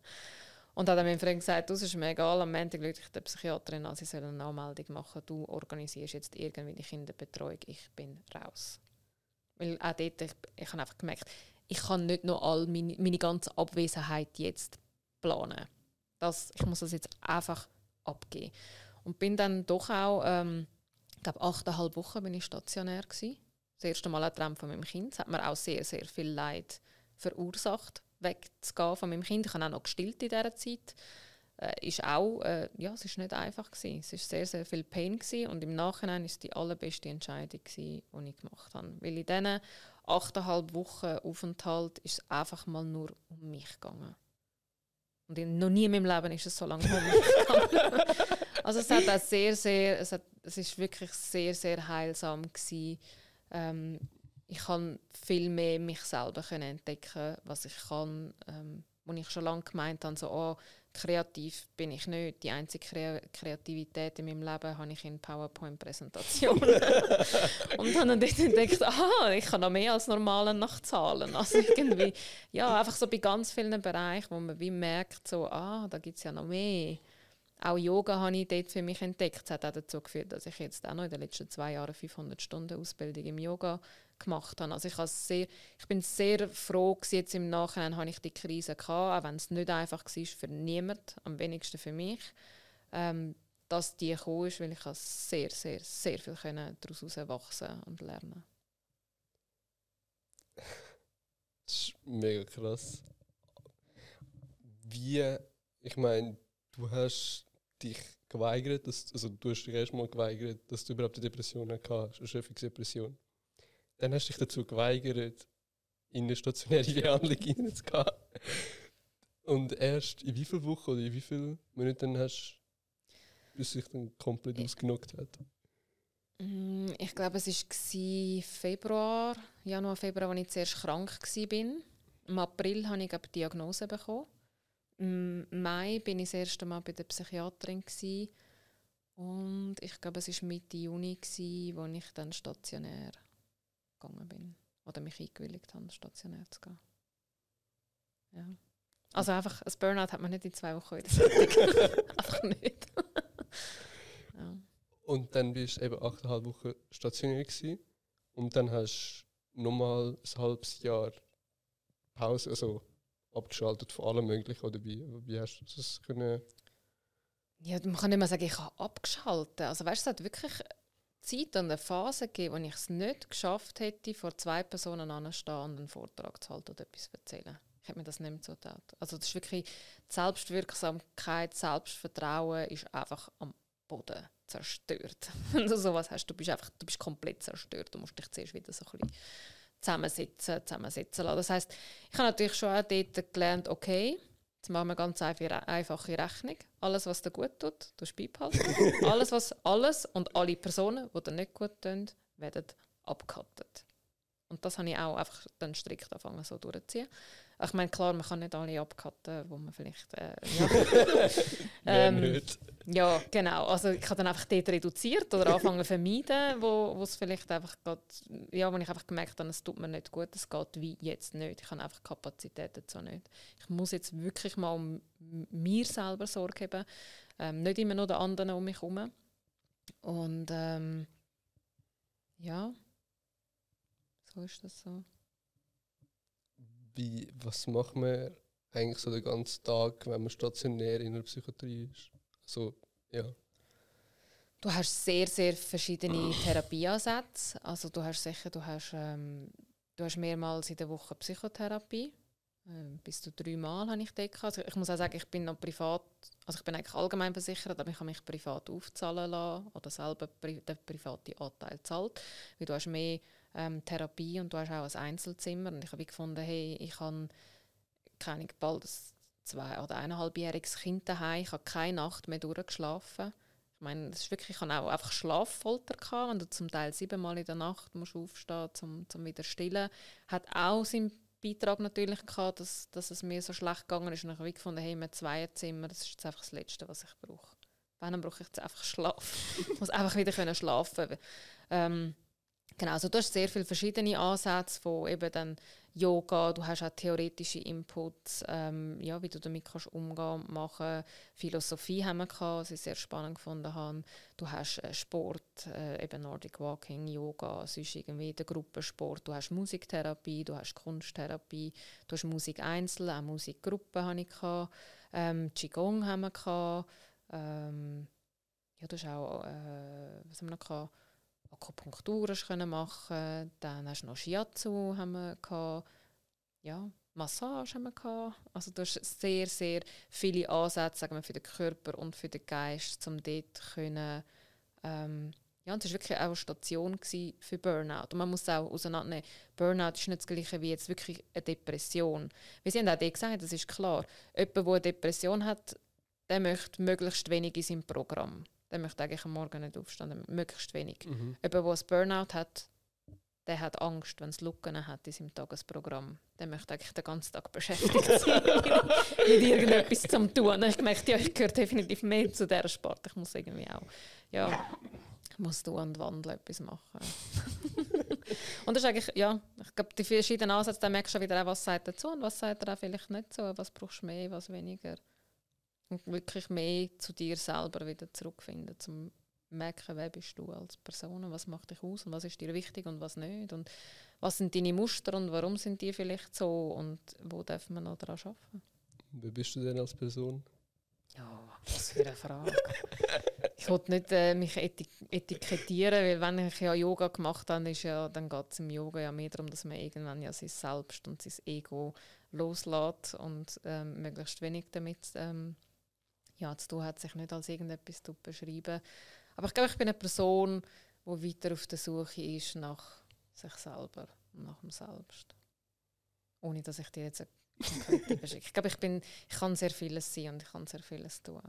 Und dann hat mein Freund gesagt, das ist mir egal, am Montag rufe ich der Psychiaterin an, sie soll eine Anmeldung machen, du organisierst jetzt irgendwie die Kinderbetreuung, ich bin raus. Weil auch dort, ich, ich habe einfach gemerkt, ich kann nicht noch all meine, meine ganze Abwesenheit jetzt planen. Das, ich muss das jetzt einfach abgeben. Und bin dann doch auch, ähm, ich glaube, achteinhalb Wochen bin ich stationär gewesen. Das erste Mal ein Traum von meinem Kind. Das hat mir auch sehr, sehr viel Leid verursacht, wegzugehen von meinem Kind. Ich habe auch noch gestillt in dieser Zeit. äh, ist auch, äh, ja, es ist nicht einfach gewesen. Es ist sehr, sehr viel Pain gewesen und im Nachhinein ist die allerbeste Entscheidung gewesen, die ich gemacht habe. Weil in diesen achteinhalb Wochen Aufenthalt ist es einfach mal nur um mich gegangen. Und in, noch nie in meinem Leben ist es so lange um mich gegangen. also es hat auch sehr, sehr, es, hat, es ist wirklich sehr, sehr heilsam gewesen. Ähm, ich kann viel mehr mich selber können entdecken, was ich kann, ähm, wo ich schon lange gemeint habe, so, oh, kreativ bin ich nicht. Die einzige Kreativität in meinem Leben habe ich in PowerPoint-Präsentationen. und dann habe ich entdeckt, aha, ich kann noch mehr als normale nach Zahlen. Also irgendwie, ja, einfach so bei ganz vielen Bereichen, wo man wie merkt, so, ah, da gibt es ja noch mehr. Auch Yoga habe ich dort für mich entdeckt. Das hat auch dazu geführt, dass ich jetzt auch noch in den letzten zwei Jahren 500 Stunden Ausbildung im Yoga gemacht habe. Also ich, sehr, ich bin sehr froh, gewesen, jetzt im Nachhinein habe ich die Krise gehabt, auch wenn es nicht einfach war für niemand, am wenigsten für mich, ähm, dass die gekommen ist, weil ich sehr, sehr, sehr viel daraus wachsen und lernen Das ist mega krass. Wie, ich meine, du hast dich geweigert, dass, also du hast dich erstmal geweigert, dass du überhaupt eine Depression hast, eine Erschöpfungsdepression. Dann hast du dich dazu geweigert, in eine stationäre Behandlung hineinzugehen. Und erst in wie vielen Wochen oder in wie vielen Minuten hast du, bis sich dann komplett ausgenockt hat? Mm, ich glaube, es war Februar, Januar, Februar, als ich zuerst krank war. Im April habe ich die Diagnose bekommen. Im Mai war ich das erste Mal bei der Psychiaterin. Gewesen. Und ich glaube, es war Mitte Juni, wo ich dann stationär gegangen bin. Oder mich eingewilligt habe, stationär zu gehen. Ja. Also einfach, ein Burnout hat man nicht in zwei Wochen wieder Einfach nicht. ja. Und dann bist du eben achteinhalb Wochen stationär gewesen. Und dann hast du nochmal ein halbes Jahr Pause, also abgeschaltet von allem Möglichen. Oder wie, wie hast du das können? Ja, man kann nicht mehr sagen, ich habe abgeschaltet. Also weißt du, es hat wirklich Zeit und eine Phase gegeben, wo ich es nicht geschafft hätte, vor zwei Personen anzustehen und einen Vortrag zu halten oder etwas zu erzählen. Ich hätte mir das nicht mehr zugetraut. Also das ist wirklich, die Selbstwirksamkeit, Selbstvertrauen ist einfach am Boden zerstört. Wenn du sowas hast, du bist einfach, du bist komplett zerstört. Du musst dich zuerst wieder so ein bisschen zusammensetzen, zusammensetzen lassen. Das heisst, ich habe natürlich schon auch dort gelernt, okay, Jetzt machen wir ganz einfache Rechnung. Alles, was dir gut tut, du beibehalten. alles, was, alles und alle Personen, die dir nicht gut tun, werden abgekattet. Und das habe ich auch einfach dann strikt angefangen so durchzuziehen. Ich meine, klar, man kann nicht alle abcutten, wo man vielleicht. Äh, ja. ähm, ja, genau. Also ich habe dann einfach dort reduziert oder angefangen zu vermeiden, wo es vielleicht einfach geht, ja, wo ich einfach gemerkt habe, es tut mir nicht gut, es geht wie jetzt nicht. Ich habe einfach Kapazität dazu nicht. Ich muss jetzt wirklich mal um mir selber Sorge haben, ähm, nicht immer nur den anderen um mich herum. Und ähm, ja, so ist das so wie, was macht man eigentlich so den ganzen Tag, wenn man stationär in der Psychiatrie ist? Also, ja. Du hast sehr, sehr verschiedene Therapieansätze. Also du hast sicher, du hast, ähm, du hast mehrmals in der Woche Psychotherapie. Ähm, bis zu dreimal habe ich dort also Ich muss auch sagen, ich bin noch privat, also ich bin eigentlich allgemein versichert, aber ich habe mich privat aufzahlen lassen oder selber pri den privaten Anteil zahlt. Weil du hast mehr ähm, Therapie und du hast auch ein Einzelzimmer. Und ich habe gefunden, hey, ich habe keine bald ein zwei- oder eineinhalbjähriges Kind daheim. Ich habe keine Nacht mehr durchgeschlafen. Ich meine, das ist wirklich, ich hatte auch einfach Schlaffolter gehabt, wenn du zum Teil siebenmal in der Nacht musst aufstehen zum, zum wieder stillen. Hat auch seinen Beitrag natürlich gehabt, dass, dass es mir so schlecht gegangen ist. Und ich habe gefunden, hey, mein Zweierzimmer, das ist jetzt einfach das Letzte, was ich brauche. Wenn, dann brauche ich jetzt einfach Schlaf. ich muss einfach wieder können schlafen. Ähm, Genau, also du hast sehr viele verschiedene Ansätze von eben dann Yoga, du hast auch theoretische Inputs, ähm, ja, wie du damit kannst umgehen und machen. Philosophie haben wir gehabt, was ich sehr spannend gefunden habe. Du hast äh, Sport, äh, eben Nordic Walking, Yoga, sonst irgendwie der Gruppensport. Du hast Musiktherapie, du hast Kunsttherapie, du hast Musik einzeln, auch Musikgruppen habe ich gehabt. Ähm, Qigong haben wir gehabt. Ähm, ja, du hast auch, äh, was haben wir noch gehabt? Akupunktur machen Dann hast du noch Shiatsu haben wir gehabt. Ja, Massage haben wir gehabt. Also du hast sehr, sehr viele Ansätze sagen wir, für den Körper und für den Geist, um dort können, ähm, ja, und es war wirklich auch eine Station für Burnout. Und man muss auch auseinandernehmen, Burnout ist nicht das Gleiche wie jetzt wirklich eine Depression. Wir haben auch gesagt, das ist klar, jemand, der eine Depression hat, der möchte möglichst wenig in seinem Programm. Der möchte eigentlich am Morgen nicht aufstehen, möglichst wenig. Mhm. Jemand, der ein Burnout hat, der hat Angst, wenn es Lücken hat in seinem Tagesprogramm. Der möchte eigentlich den ganzen Tag beschäftigt sein mit irgendetwas zu tun. Ich merke, ja, ich gehöre definitiv mehr zu dieser Sport. Ich muss irgendwie auch, ja, ich muss tun und wandeln etwas machen. und das ist eigentlich, ja, ich glaube, die verschiedenen Ansätze, da merkst du wieder auch, was sagt er zu und was sagt er auch vielleicht nicht so, was brauchst du mehr, was weniger. Und wirklich mehr zu dir selber wieder zurückfinden, zum merken, wer bist du als Person, was macht dich aus und was ist dir wichtig und was nicht und was sind deine Muster und warum sind die vielleicht so und wo darf man noch daran arbeiten. Wer bist du denn als Person? Ja, was für eine Frage. ich wollte nicht äh, mich etik etikettieren, weil wenn ich ja Yoga gemacht habe, ist ja, dann geht es im Yoga ja mehr darum, dass man irgendwann ja sein Selbst und sein Ego loslässt und ähm, möglichst wenig damit ähm, ja, zu tun hat, sich nicht als irgendetwas zu beschreiben. Aber ich glaube, ich bin eine Person, die weiter auf der Suche ist nach sich selber und nach dem Selbst. Ohne dass ich dir jetzt eine konkrete beschicke. Ich glaube, ich, bin, ich kann sehr vieles sein und ich kann sehr vieles tun.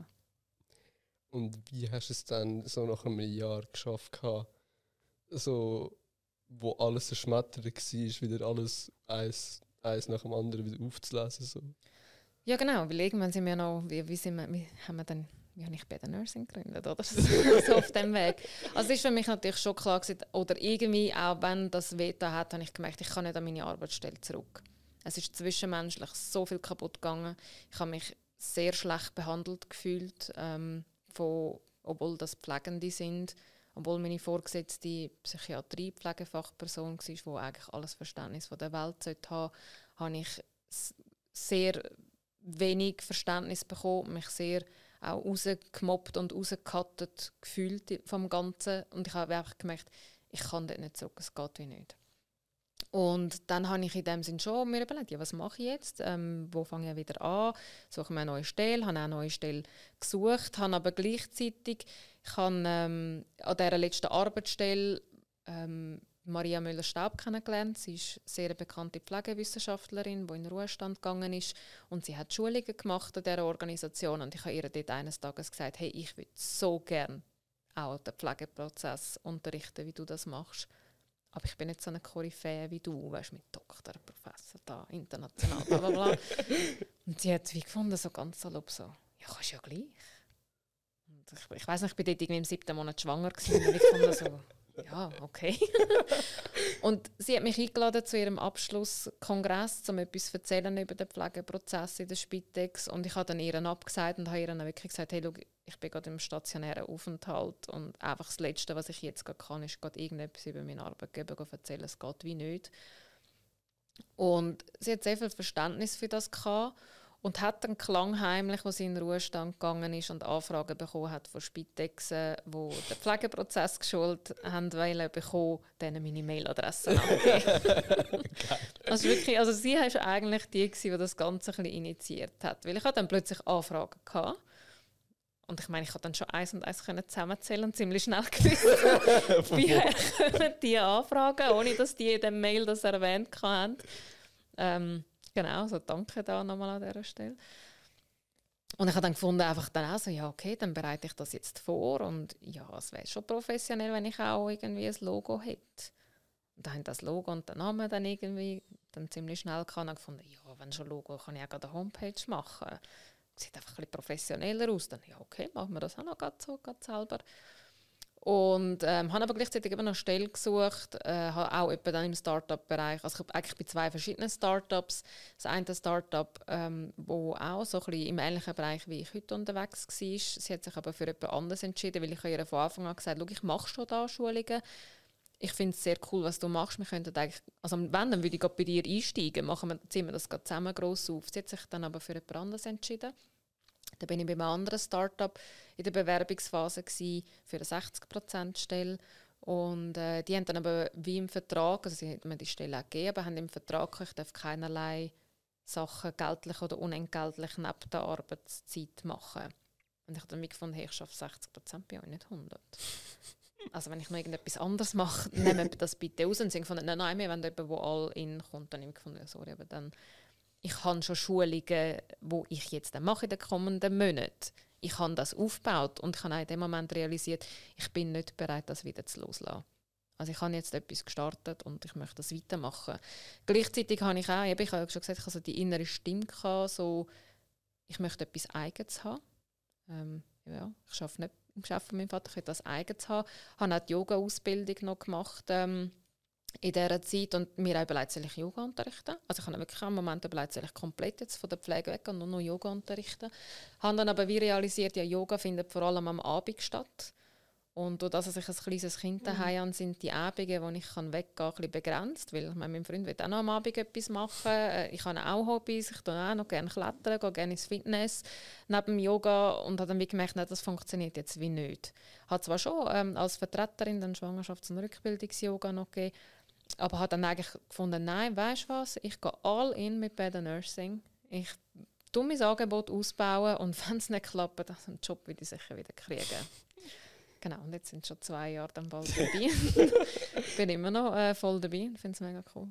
Und wie hast du es dann so nach einem Jahr geschafft, so, wo alles erschmettert war, wieder alles eins, eins nach dem anderen wieder aufzulesen? So? Ja, genau, weil irgendwann sind wir noch, wie, wie, sind wir, wie haben wir dann wie habe ich bei der Nursing gegründet, oder? so auf dem Weg. Also ist für mich natürlich schon klar gewesen, oder irgendwie, auch wenn das Veto hat, habe ich gemerkt, ich kann nicht an meine Arbeitsstelle zurück. Es ist zwischenmenschlich so viel kaputt gegangen. Ich habe mich sehr schlecht behandelt gefühlt, ähm, von, obwohl das Pflegende sind, obwohl meine Vorgesetzte Psychiatrie-Pflegefachperson war, die eigentlich alles Verständnis von der Welt sollte haben, habe ich sehr wenig Verständnis bekommen, mich sehr auch rausgemobbt und rausgekattet gefühlt vom Ganzen. Und ich habe einfach gemerkt, ich kann das nicht zurück, es geht wie nicht. Und dann habe ich in dem Sinn schon mir überlegt, ja, was mache ich jetzt? Ähm, wo fange ich wieder an? Suche mir eine neue Stelle, habe auch eine neue Stelle gesucht, habe aber gleichzeitig, ich habe ähm, an dieser letzten Arbeitsstelle ähm, Maria Müller-Staub kennengelernt. Sie ist eine sehr bekannte Pflegewissenschaftlerin, die in den Ruhestand gegangen ist. Und sie hat Schulungen gemacht an dieser Organisation. Und ich habe ihr dort eines Tages gesagt, hey, ich würde so gerne auch den Pflegeprozess unterrichten, wie du das machst. Aber ich bin nicht so eine Koryphäe wie du, weißt mit Doktor, Professor da, international, bla bla bla. und sie hat wie gefunden, so ganz salopp so, ja, kannst ja gleich. Und ich, ich weiß nicht, ich bin dort irgendwie im siebten Monat schwanger gewesen, und ich fand so, ja, okay. und sie hat mich eingeladen zu ihrem Abschlusskongress, um etwas zu erzählen über den Pflegeprozess in der Spitex. Und ich habe dann ihr abgesagt und habe ihr dann wirklich gesagt, hey, schau, ich bin gerade im stationären Aufenthalt und einfach das Letzte, was ich jetzt gerade kann, ist gerade irgendetwas über meinen Arbeitgeber erzählen. Es geht wie nicht. Und sie hat sehr viel Verständnis für das gehabt und hat dann klangheimlich, als sie in den Ruhestand gegangen ist und Anfragen bekommen hat von Spitexen, die den Pflegeprozess geschult haben wollen, bekommen, denen meine Mailadresse also wirklich, also sie war eigentlich die, die das Ganze ein initiiert hat, weil ich hatte dann plötzlich Anfragen gehabt. Und ich meine, ich konnte dann schon eins und eins zusammenzählen und ziemlich schnell gewusst, wie kommen die Anfragen, ohne dass die in dem Mail das erwähnt haben. Ähm, Genau, also danke da nochmal an dieser Stelle. Und ich habe dann gefunden, einfach dann auch so, ja okay, dann bereite ich das jetzt vor und ja, es wäre schon professionell, wenn ich auch irgendwie ein Logo hätte. Und dann das Logo und den Namen dann irgendwie dann ziemlich schnell kann. Und gefunden, ja, wenn schon Logo, kann ich auch eine Homepage machen. Sieht einfach ein bisschen professioneller aus. Dann, ja okay, machen wir das auch noch so, grad selber. Und ähm, habe aber gleichzeitig immer noch Stelle gesucht, äh, habe auch etwa dann im Startup-Bereich, also ich eigentlich bei zwei verschiedenen Startups, das eine Startup, ähm, wo auch so ein bisschen im ähnlichen Bereich wie ich heute unterwegs war, sie hat sich aber für etwas anderes entschieden, weil ich ihr von Anfang an gesagt habe, ich mache schon da Schulungen, ich finde es sehr cool, was du machst. Wir könnten eigentlich, also wenn, dann würde ich bei dir einsteigen, machen wir, ziehen wir das zusammen gross auf. Sie hat sich dann aber für etwas anderes entschieden. Da bin ich bei einem anderen Startup in der Bewerbungsphase für eine 60%-Stelle. Und äh, die haben dann aber wie im Vertrag, also sie haben mir die Stelle auch gegeben, aber haben im Vertrag, ich darf keinerlei Sachen geltlich oder unentgeltlich neben der Arbeitszeit machen. Und ich habe dann gefunden, hey, ich schaffe 60 Prozent bei euch, nicht 100. also wenn ich noch irgendetwas anderes mache, nehme das bitte aus. Und sie gefunden, nein, nein, wir wollen jemanden, der all in kommt. Dann habe ich gefunden, sorry, aber dann, ich habe schon Schulungen, wo ich jetzt dann mache in den kommenden Monaten. Ich habe das aufgebaut und habe auch in dem Moment realisiert, ich bin nicht bereit, das wieder zu loslassen. Also ich habe jetzt etwas gestartet und ich möchte das weitermachen. Gleichzeitig habe ich auch, ich habe schon gesagt, ich habe so die innere Stimme gehabt, so, ich möchte etwas Eigenes haben. Ähm, ja, ich arbeite nicht im Geschäft von meinem Vater, ich möchte das Eigenes haben. Ich habe auch die Yoga-Ausbildung noch gemacht ähm, in dieser Zeit und mir auch überlegt, soll ich Yoga unterrichten? Also ich habe wirklich einen Moment überlegt, soll ich komplett jetzt von der Pflege weg und nur noch Yoga unterrichten? Ich Habe dann aber wie realisiert, ja, Yoga findet vor allem am Abend statt. Und dadurch, dass ich ein kleines Kind mhm. daheim habe, sind die Abende, wo ich weggehen kann, ein begrenzt. Weil ich meine, mein Freund will auch noch am Abend etwas machen. Äh, ich habe auch Hobbys. Ich tue auch noch gerne klettern, gehe gerne ins Fitness neben dem Yoga. Und habe dann gemerkt, nein, das funktioniert jetzt wie nicht. Ich habe zwar schon ähm, als Vertreterin den Schwangerschafts- und Rückbildungs-Yoga noch gegeben, aber habe dann eigentlich gefunden, nein, weißt du was, ich gehe all in mit Better Nursing. Ich tue mein Angebot ausbauen und wenn es nicht klappt, dann einen Job würde ich sicher wieder kriegen. Genau, und jetzt sind schon zwei Jahre dann bald dabei. ich bin immer noch äh, voll dabei und finde es mega cool.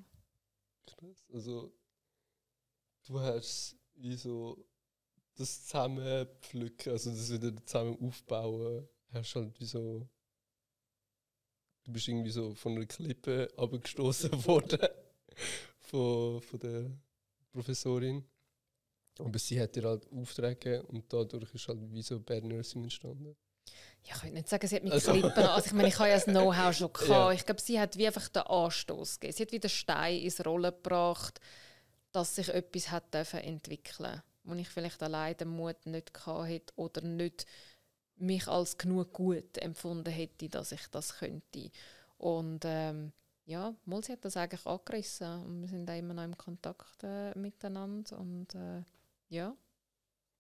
Krass. Also, du hast wie so das Zusammenpflücken, also das wieder zusammen aufbauen, hast halt wie so. Du bist irgendwie so von einer Klippe abgestoßen worden von, von der Professorin. Aber sie hat dir halt Aufträge und dadurch ist halt wie so Bad Nursing entstanden ja, ich könnte nicht sagen, sie hat mich also. Klippen Also ich meine, ich habe ja das Know-how schon gehabt. Ja. Ich glaube, sie hat wie einfach den Anstoß gegeben. Sie hat wie den Stein ins Rollen gebracht, dass sich etwas hat dürfen entwickeln wo ich vielleicht allein den Mut nicht gehabt hätte oder nicht mich als genug gut empfunden hätte, dass ich das könnte. Und ähm, ja, mal sie hat das eigentlich angerissen und wir sind auch immer noch im Kontakt äh, miteinander und äh, ja,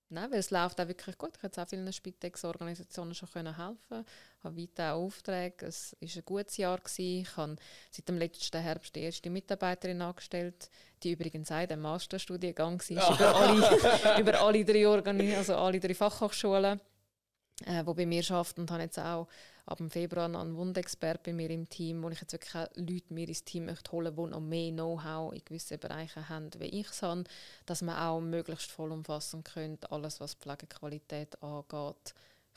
Nein, weil es läuft auch wirklich gut. Ich konnte auch vielen Spitex-Organisationen schon helfen. Ich habe weiter Aufträge. Es war ein gutes Jahr. Gewesen. Ich habe seit dem letzten Herbst die erste Mitarbeiterin angestellt, die übrigens auch im Masterstudiengang war, über, alle, über alle drei Organi also alle drei Fachhochschulen, äh, die bei mir arbeiten und habe jetzt auch ab dem Februar einen Wundexpert bei mir im Team, wo ich jetzt wirklich Leute mir ins Team möchte holen möchte, die noch mehr Know-how in gewissen Bereichen haben, wie ich es habe, dass man auch möglichst vollumfassend könnte, alles, was Pflegequalität angeht,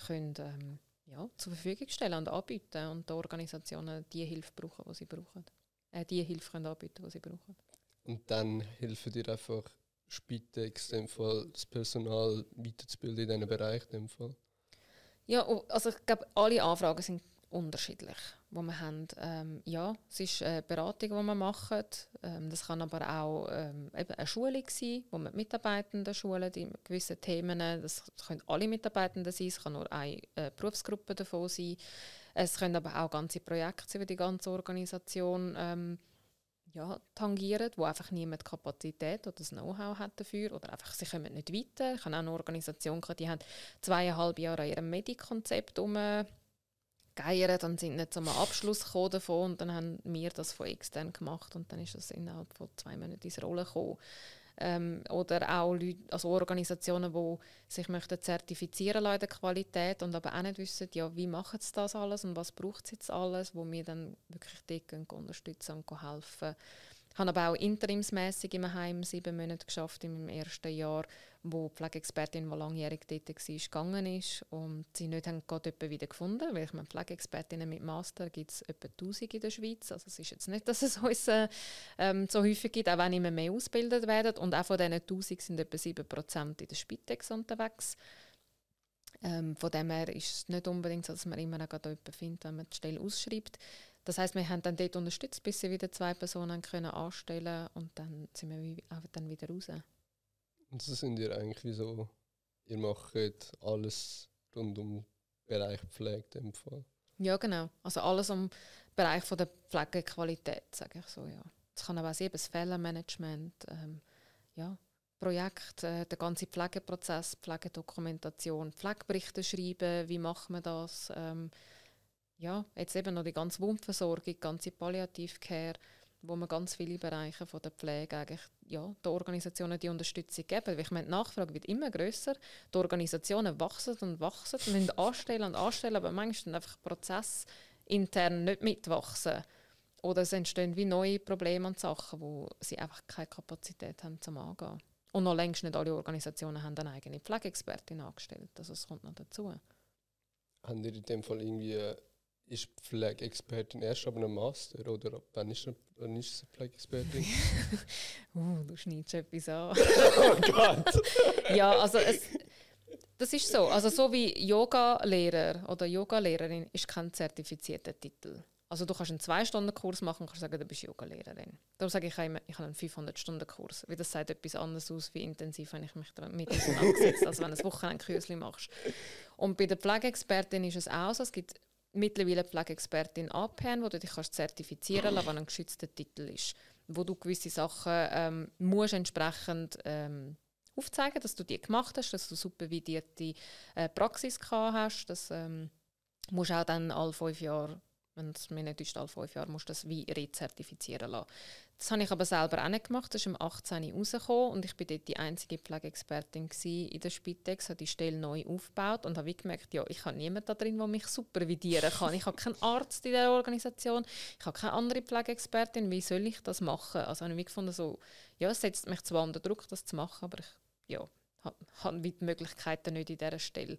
können, ähm, ja, zur Verfügung stellen und anbieten und die Organisationen die Hilfe brauchen, die sie brauchen. Äh, die Hilfe können anbieten, die sie brauchen. Und dann helfen dir einfach Spitex, in dem Fall das Personal weiterzubilden in diesem Bereich. In dem Fall. Ja, also ich glaube, alle Anfragen sind unterschiedlich, die wir haben. Ähm, ja, es ist eine Beratung, die wir machen. Ähm, das kann aber auch ähm, eben eine Schulung sein, wo wir Mitarbeitende schulen in gewissen Themen. Das können alle Mitarbeitenden sein, es kann nur eine äh, Berufsgruppe davon sein. Es können aber auch ganze Projekte über die ganze Organisation ähm, ja, tangieren, wo einfach niemand Kapazität oder das Know-how hat dafür oder einfach sie kommen nicht weiter. Ich habe auch eine Organisation die haben zweieinhalb Jahre an ihrem Medikonzept umgeiert und sind nicht zum Abschluss gekommen davon und dann haben wir das von extern gemacht und dann ist das innerhalb von zwei Monaten ins Rollen gekommen. Ähm, oder auch Leute, also Organisationen, die sich möchten zertifizieren lassen in der Qualität und aber auch nicht wissen, ja, wie machen sie das alles und was braucht es jetzt alles, wo wir dann wirklich dort unterstützen und helfen ich habe aber auch interimsmäßig im Heim sieben Monate geschafft meinem ersten Jahr, wo die Pflegeexpertin, die langjährig dort war, gegangen ist und sie nicht gerade wieder gefunden, weil ich meine, Pflegeexpertinnen mit Master gibt es etwa 1000 in der Schweiz, also es ist jetzt nicht, dass es uns äh, ähm, so häufig gibt, auch wenn immer mehr ausgebildet werden und auch von diesen 1000 sind etwa 7% in der Spitex unterwegs. Ähm, von dem her ist es nicht unbedingt so, dass man immer noch jemanden findet, wenn man die Stelle ausschreibt. Das heißt, wir haben dann dort unterstützt, bis sie wieder zwei Personen können anstellen und dann sind wir auch dann wieder raus. Und so sind ihr eigentlich wie so, ihr macht alles rund um den Bereich Pflege dem Fall? Ja, genau. Also alles um den Bereich von der Pflegequalität, sage ich so, ja. Das kann aber auch sein, das Fehlermanagement, ähm, ja, Projekt, äh, der ganze Pflegeprozess, Pflegedokumentation, Pflegeberichte schreiben, wie macht man das, ähm, ja, jetzt eben noch die ganze Wundversorgung, die ganze Palliativcare, wo man ganz viele Bereiche von der Pflege eigentlich, ja, die Organisationen die Unterstützung geben. Weil ich meine, die Nachfrage wird immer größer, die Organisationen wachsen und wachsen müssen anstellen und anstellen, aber manchmal einfach Prozess intern nicht mitwachsen. Oder es entstehen wie neue Probleme und Sachen, wo sie einfach keine Kapazität haben zum Angehen. Und noch längst nicht alle Organisationen haben eine eigene Pflegeexpertin angestellt. Also es kommt noch dazu. Haben ihr in dem Fall irgendwie, ist Pflegeexpertin erst ab einem Master oder ab wann ist, wann ist sie Pflegeexpertin? uh, du schneidest etwas an. oh Gott! ja, also es, das ist so. Also so wie Yoga-Lehrer oder Yoga-Lehrerin ist kein zertifizierter Titel. Also du kannst einen Zwei-Stunden-Kurs machen und kannst sagen, du bist Yoga-Lehrerin. Darum sage ich immer, ich habe einen 500-Stunden-Kurs. Weil das sagt etwas anderes aus, wie intensiv wenn ich mich damit auseinandersetze, als wenn du ein Wochenende machst. Und bei der Pflegeexpertin ist es auch so, es gibt mittlerweile Pflegeexpertin APN, wo du dich kannst zertifizieren lassen, was ein geschützter Titel ist. Wo du gewisse Sachen ähm, musst entsprechend ähm, aufzeigen, dass du die gemacht hast, dass du supervidierte äh, Praxis gehabt hast, dass ähm, musst auch dann alle fünf Jahre wenn es mir nicht ist, alle fünf Jahre musst du das wie rezertifizieren lassen. Das habe ich aber selber auch nicht gemacht. Das ist im 18. rausgekommen und ich war dort die einzige Pflegeexpertin in der Spitex, habe die Stelle neu aufgebaut und habe gemerkt, ja, ich habe niemanden da drin, der mich supervidieren kann. Ich habe keinen Arzt in dieser Organisation, ich habe keine andere Pflegeexpertin, wie soll ich das machen? Also habe ich gefunden, so, ja, es setzt mich zwar unter Druck, das zu machen, aber ich, ja, habe die Möglichkeiten nicht in dieser Stelle.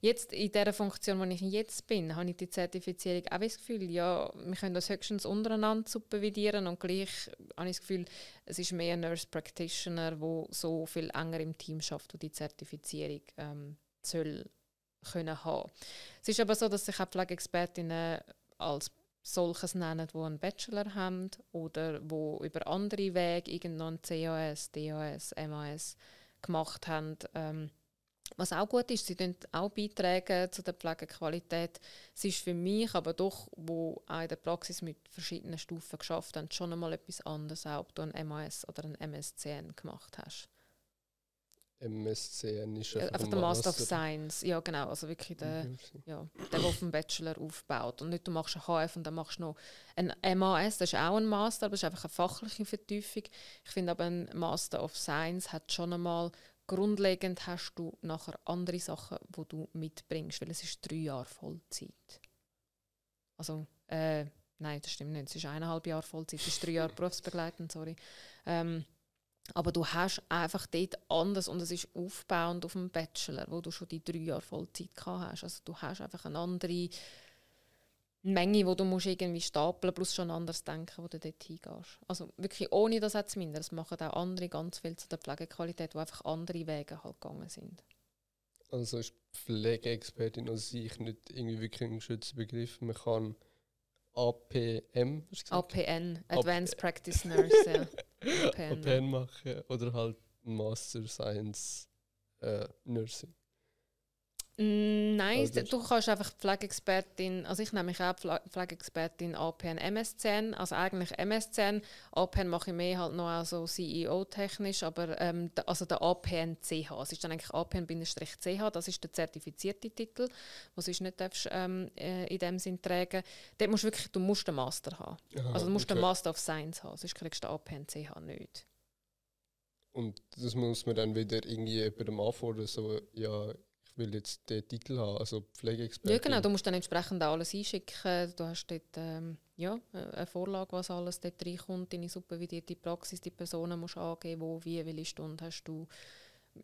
Jetzt, in der Funktion, wo ich jetzt bin, habe ich die Zertifizierung auch das Gefühl, ja, wir können das höchstens untereinander supervidieren und gleich habe ich das Gefühl, es ist mehr ein Nurse Practitioner, der so viel enger im Team schafft, und die Zertifizierung ähm, soll können haben. Es ist aber so, dass sich auch Pflegeexpertinnen als solches nennen, die einen Bachelor haben oder wo über andere Wege irgendeinen CAS, DAS, MAS gemacht haben. Ähm, was auch gut ist, sie tragen auch beitragen zu der Pflegequalität. Es ist für mich aber doch, wo auch in der Praxis mit verschiedenen Stufen geschafft haben, schon einmal etwas anderes, auch ob du ein MAS oder ein MSCN gemacht hast. MSCN ist einfach, einfach der Master of Science, ja genau, also wirklich der, mhm. ja, der, der auf dem Bachelor aufbaut und nicht du machst einen HF und dann machst du noch ein MAS, das ist auch ein Master, aber das ist einfach eine fachliche Vertiefung. Ich finde aber ein Master of Science hat schon einmal grundlegend hast du nachher andere Sachen, die du mitbringst, weil es ist drei Jahre Vollzeit. Also, äh, nein, das stimmt nicht, es ist eineinhalb Jahre Vollzeit, es ist drei Jahre berufsbegleitend, sorry. Ähm, aber du hast einfach dort anders und es ist aufbauend auf dem Bachelor, wo du schon die drei Jahre Vollzeit gehabt hast. Also du hast einfach eine andere Menge, wo du musst irgendwie stapeln plus schon anders denken, wo du dort hingehst. Also wirklich ohne das jetzt minder. Das machen auch andere ganz viel zu der Pflegequalität, wo einfach andere Wege halt gegangen sind. Also ist Pflegeexpertin an sich nicht irgendwie wirklich ein geschützter Begriff. Man kann APM, APN, Advanced Practice Nurse, ja. APN, APN machen oder halt Master Science äh, Nursing. Mm, nein, also du kannst einfach Pflegeexpertin, also ich nehme mich auch Pflegeexpertin APN MSCN, also eigentlich MSCN, APN mache ich mehr halt noch auch so CEO-technisch, aber ähm, also der APN CH, es ist dann eigentlich APN-CH, das ist der zertifizierte Titel, was du nicht darfst, ähm, äh, in dem Sinn tragen. Dort musst du wirklich, du musst den Master haben, Aha, also du musst okay. den Master of Science haben, sonst kriegst du den APN CH nicht. Und das muss man dann wieder irgendwie jemandem anfordern, so, ja, will jetzt den Titel haben, also Pflegeexpertin. Ja, genau, du musst dann entsprechend alles einschicken. Du hast dort ähm, ja, eine Vorlage, was alles dort reinkommt, deine supervidierte Praxis, die Personen musst angeben, wo, wie, welche Stunde hast du,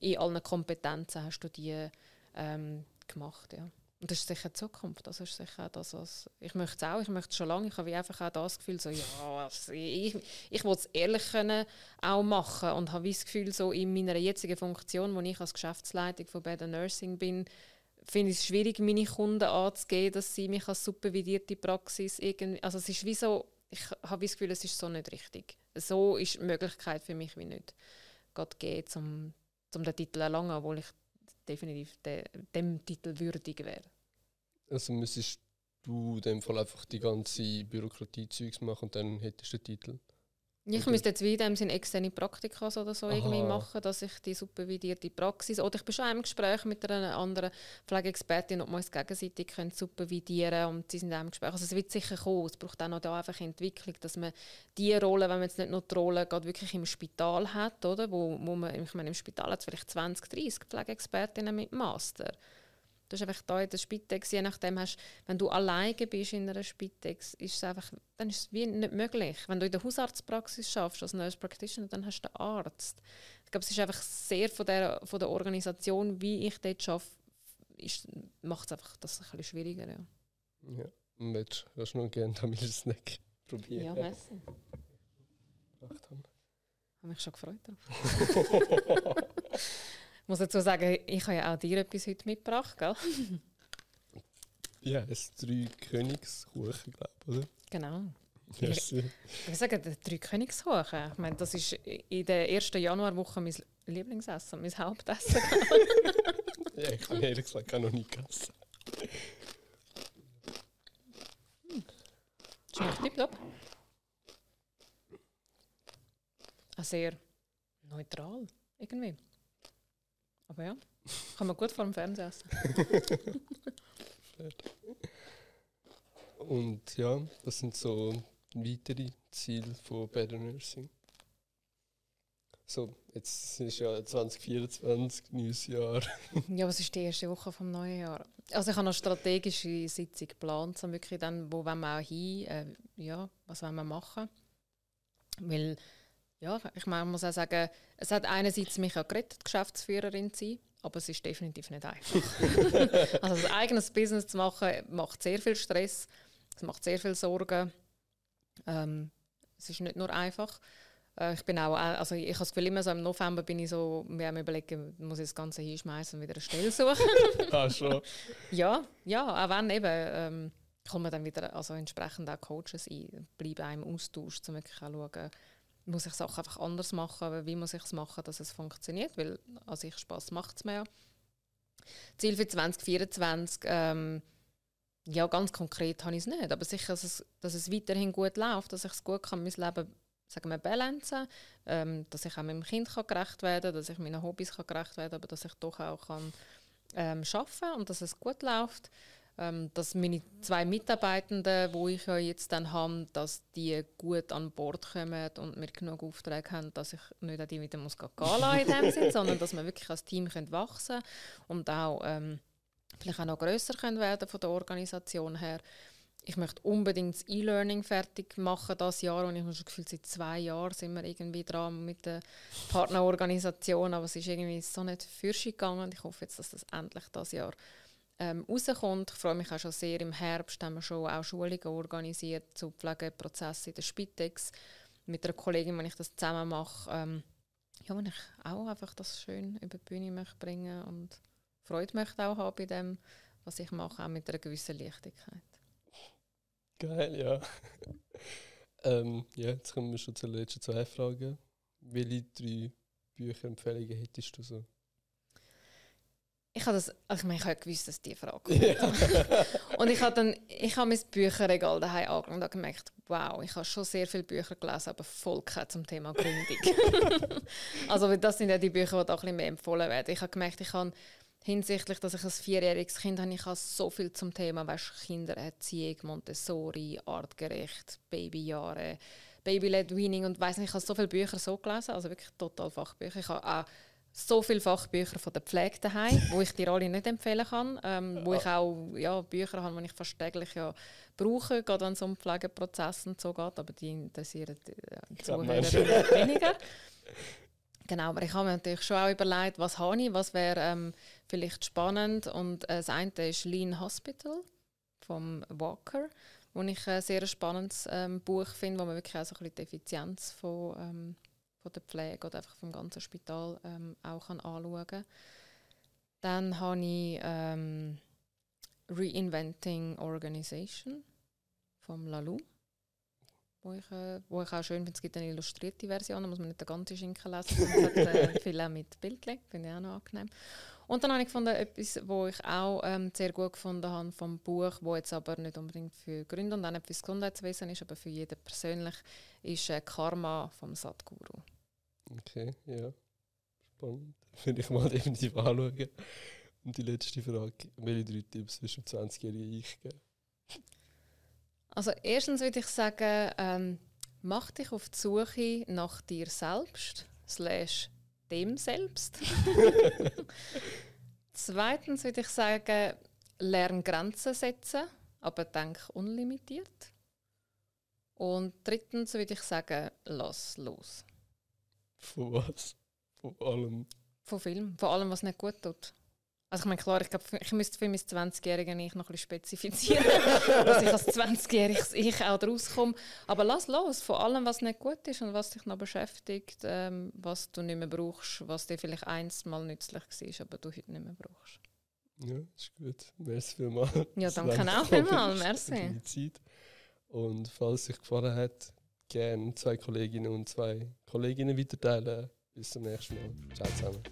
in allen Kompetenzen hast du die ähm, gemacht, ja. Und das ist sicher die Zukunft. Das ist sicher das, was ich möchte es auch. Ich möchte es schon lange. Ich habe einfach auch das Gefühl, so, ja, also ich, ich will es ehrlich können auch machen und habe das Gefühl, so in meiner jetzigen Funktion, wo ich als Geschäftsleitung von Better Nursing bin, finde ich es schwierig, meine Kunden anzugeben, dass sie mich als supervidierte Praxis irgendwie, also es ist wie so, ich habe das Gefühl, es ist so nicht richtig. So ist die Möglichkeit für mich wie nicht gerade gehen, um, um den Titel zu erlangen, obwohl ich definitiv de, dem Titel würdig wäre. Also müsstest du in dem Fall einfach die ganze Bürokratie-Zeugs machen und dann hättest du den Titel? Ich müsste jetzt wie in dem Sinne externe Praktika oder so irgendwie machen, dass ich die supervidierte Praxis oder ich bin schon im Gespräch mit einer anderen Pflegeexpertin, ob wir uns gegenseitig können supervidieren und sie sind im Gespräch. Also es wird sicher kommen. Es braucht auch noch da einfach Entwicklung, dass man die Rolle, wenn man jetzt nicht nur die Rolle gerade wirklich im Spital hat, oder, wo, wo man, ich meine, im Spital hat es vielleicht 20, 30 Pflegeexpertinnen mit Master. Du hast einfach da in der Spitex, je nachdem hast, wenn du alleine bist in einer Spitex, ist es einfach, dann ist es wie nicht möglich. Wenn du in der Hausarztpraxis schaffst als Nurse Practitioner, dann hast du den Arzt. Ich glaube, es ist einfach sehr von der, von der Organisation, wie ich dort arbeite, macht es einfach das ein bisschen schwieriger. Ja, Ja. Und hast du noch gerne Tamil Snack probieren. ja merci. gebracht haben. habe mich schon gefreut darauf. Ich muss dazu sagen, ich habe ja auch dir etwas heute mitgebracht, gell? Ja, es ist drei Königskuchen, glaube ich, oder? Genau. Ich würde sagen, der drei Königskuchen. Ich meine, das ist in der ersten Januarwoche mein Lieblingsessen, mein Hauptessen. Ja, ich habe ehrlich gesagt auch noch nie gegessen. Schmeckt tipptopp. Auch sehr neutral, irgendwie. Aber ja, kann man gut vor dem Fernsehen essen. Und ja, das sind so weitere Ziele von Better Nursing. So, jetzt ist ja 2024, neues Jahr. Ja, was ist die erste Woche vom neuen Jahr? Also ich habe noch strategische Sitzung geplant, so wirklich dann, wo wollen wir auch hin, äh, ja, was wollen wir machen? Weil, ja, ich meine, man muss auch sagen, es hat einerseits mich auch gerettet, Geschäftsführerin zu sein, aber es ist definitiv nicht einfach. also ein eigenes Business zu machen, macht sehr viel Stress, es macht sehr viel Sorgen. Ähm, es ist nicht nur einfach. Äh, Ich bin auch, also ich habe das Gefühl, immer so im November bin ich so, wir haben überlegen, muss ich das Ganze hinschmeißen und wieder eine Stelle suchen. ah, schon. ja, ja, auch wenn eben, ähm, kommen wir dann wieder also entsprechend auch Coaches ein, bleiben im Austausch, um wirklich auch schauen, muss ich Sachen einfach anders machen, aber wie muss ich es machen, dass es funktioniert, weil an sich Spass macht es mir. Ziel für 2024, ähm, ja, ganz konkret habe ich es nicht, aber sicher, dass es, dass es weiterhin gut läuft, dass ich es gut kann, mein Leben sagen wir, balancen, ähm, dass ich auch meinem Kind kann gerecht werden kann, dass ich meinen Hobbys kann gerecht werden kann, aber dass ich doch auch kann, ähm, arbeiten und dass es gut läuft. Ähm, dass meine zwei Mitarbeitenden, wo ich ja jetzt dann habe, dass die gut an Bord kommen und mir genug Aufträge haben, dass ich nicht an die wieder muss gehen lassen in dem Sinn, sondern dass wir wirklich als Team können wachsen und auch ähm, vielleicht auch noch grösser können werden von der Organisation her. Ich möchte unbedingt das E-Learning fertig machen das Jahr und ich habe schon das Gefühl, seit zwei Jahren sind wir irgendwie dran mit der Partnerorganisation, aber es ist irgendwie so nicht fürschig gegangen und ich hoffe jetzt, dass das endlich das Jahr ähm, rauskommt. Ich freue mich auch schon sehr. Im Herbst haben wir schon auch Schulungen organisiert zu Pflegeprozessen in der Spitex mit einer Kollegin, wenn ich das zusammen mache. Ähm, ja, wenn ich auch einfach das schön über die Bühne möchte bringen und Freude möchte auch haben bei dem, was ich mache, auch mit einer gewissen Leichtigkeit. Geil, ja. ähm, ja, jetzt kommen wir schon zur letzten zwei Fragen. Welche drei Bücherempfehlungen hättest du so? Ich habe das, also ich, meine, ich habe gewusst, dass die Frage kommt. Ja. Und ich habe dann, ich habe mein Bücherregal daheim angeschaut und habe gemerkt, wow, ich habe schon sehr viele Bücher gelesen, aber voll keine zum Thema Gründung. also das sind ja die Bücher, die da ein bisschen mehr empfohlen werden. Ich habe gemerkt, ich habe hinsichtlich, dass ich ein vierjähriges Kind habe, ich habe so viel zum Thema, weißt, Kindererziehung, Montessori, artgerecht, Babyjahre, Baby-led Weaning und weiss nicht, ich habe so viele Bücher so gelesen, also wirklich total Fachbücher. Ich habe auch so viele Fachbücher von der Pflege daheim, wo ich dir alle nicht empfehlen kann, ähm, wo ich auch ja, Bücher habe, die ich fast täglich ja brauche, gerade wenn es um Pflegeprozesse und so geht, aber die interessieren die äh, glaub, Zuhörer weniger. Genau, aber ich habe mir natürlich schon auch überlegt, was habe ich, was wäre ähm, vielleicht spannend und äh, das eine ist Lean Hospital vom Walker, wo ich ein sehr spannendes ähm, Buch finde, wo man wirklich auch so ein bisschen die Effizienz von, ähm, von der Pflege oder einfach vom ganzen Spital ähm, auch kann anschauen kann. Dann habe ich ähm, Reinventing Organization vom Lalou, wo ich, äh, wo ich auch schön finde, es gibt eine illustrierte Version, da muss man nicht den ganzen Schinken lesen, sondern es hat äh, viel auch mit Bildchen, finde ich auch noch angenehm. Und dann habe ich gefunden, etwas, was ich auch ähm, sehr gut gefunden habe vom Buch, wo jetzt aber nicht unbedingt für Gründer und auch nicht für das Gesundheitswesen ist, aber für jeden persönlich, ist äh, Karma vom Sadhguru. Okay, ja. Spannend. Würde ich mal definitiv anschauen. Und die letzte Frage, welche drei Tipps wirst du 20-jährigen Ich geben? Also erstens würde ich sagen, ähm, mach dich auf die Suche nach dir selbst, slash dem selbst. Zweitens würde ich sagen, lern Grenzen setzen, aber denk unlimitiert. Und drittens würde ich sagen, lass los. Von was? Von allem. Von Film, von allem, was nicht gut tut. Also ich meine, klar, ich glaube, ich müsste für mein 20-Jähriges Ich noch ein bisschen spezifizieren, dass ich als 20-Jähriges Ich auch rauskomme. Aber lass los von allem, was nicht gut ist und was dich noch beschäftigt, ähm, was du nicht mehr brauchst, was dir vielleicht einst mal nützlich war, aber du heute nicht mehr brauchst. Ja, ist gut. Merci vielmals. Ja, danke auch vielmals. Merci. Zeit. Und falls es euch gefallen hat, gerne zwei Kolleginnen und zwei Kolleginnen weiterteilen. Bis zum nächsten Mal. Ciao zusammen.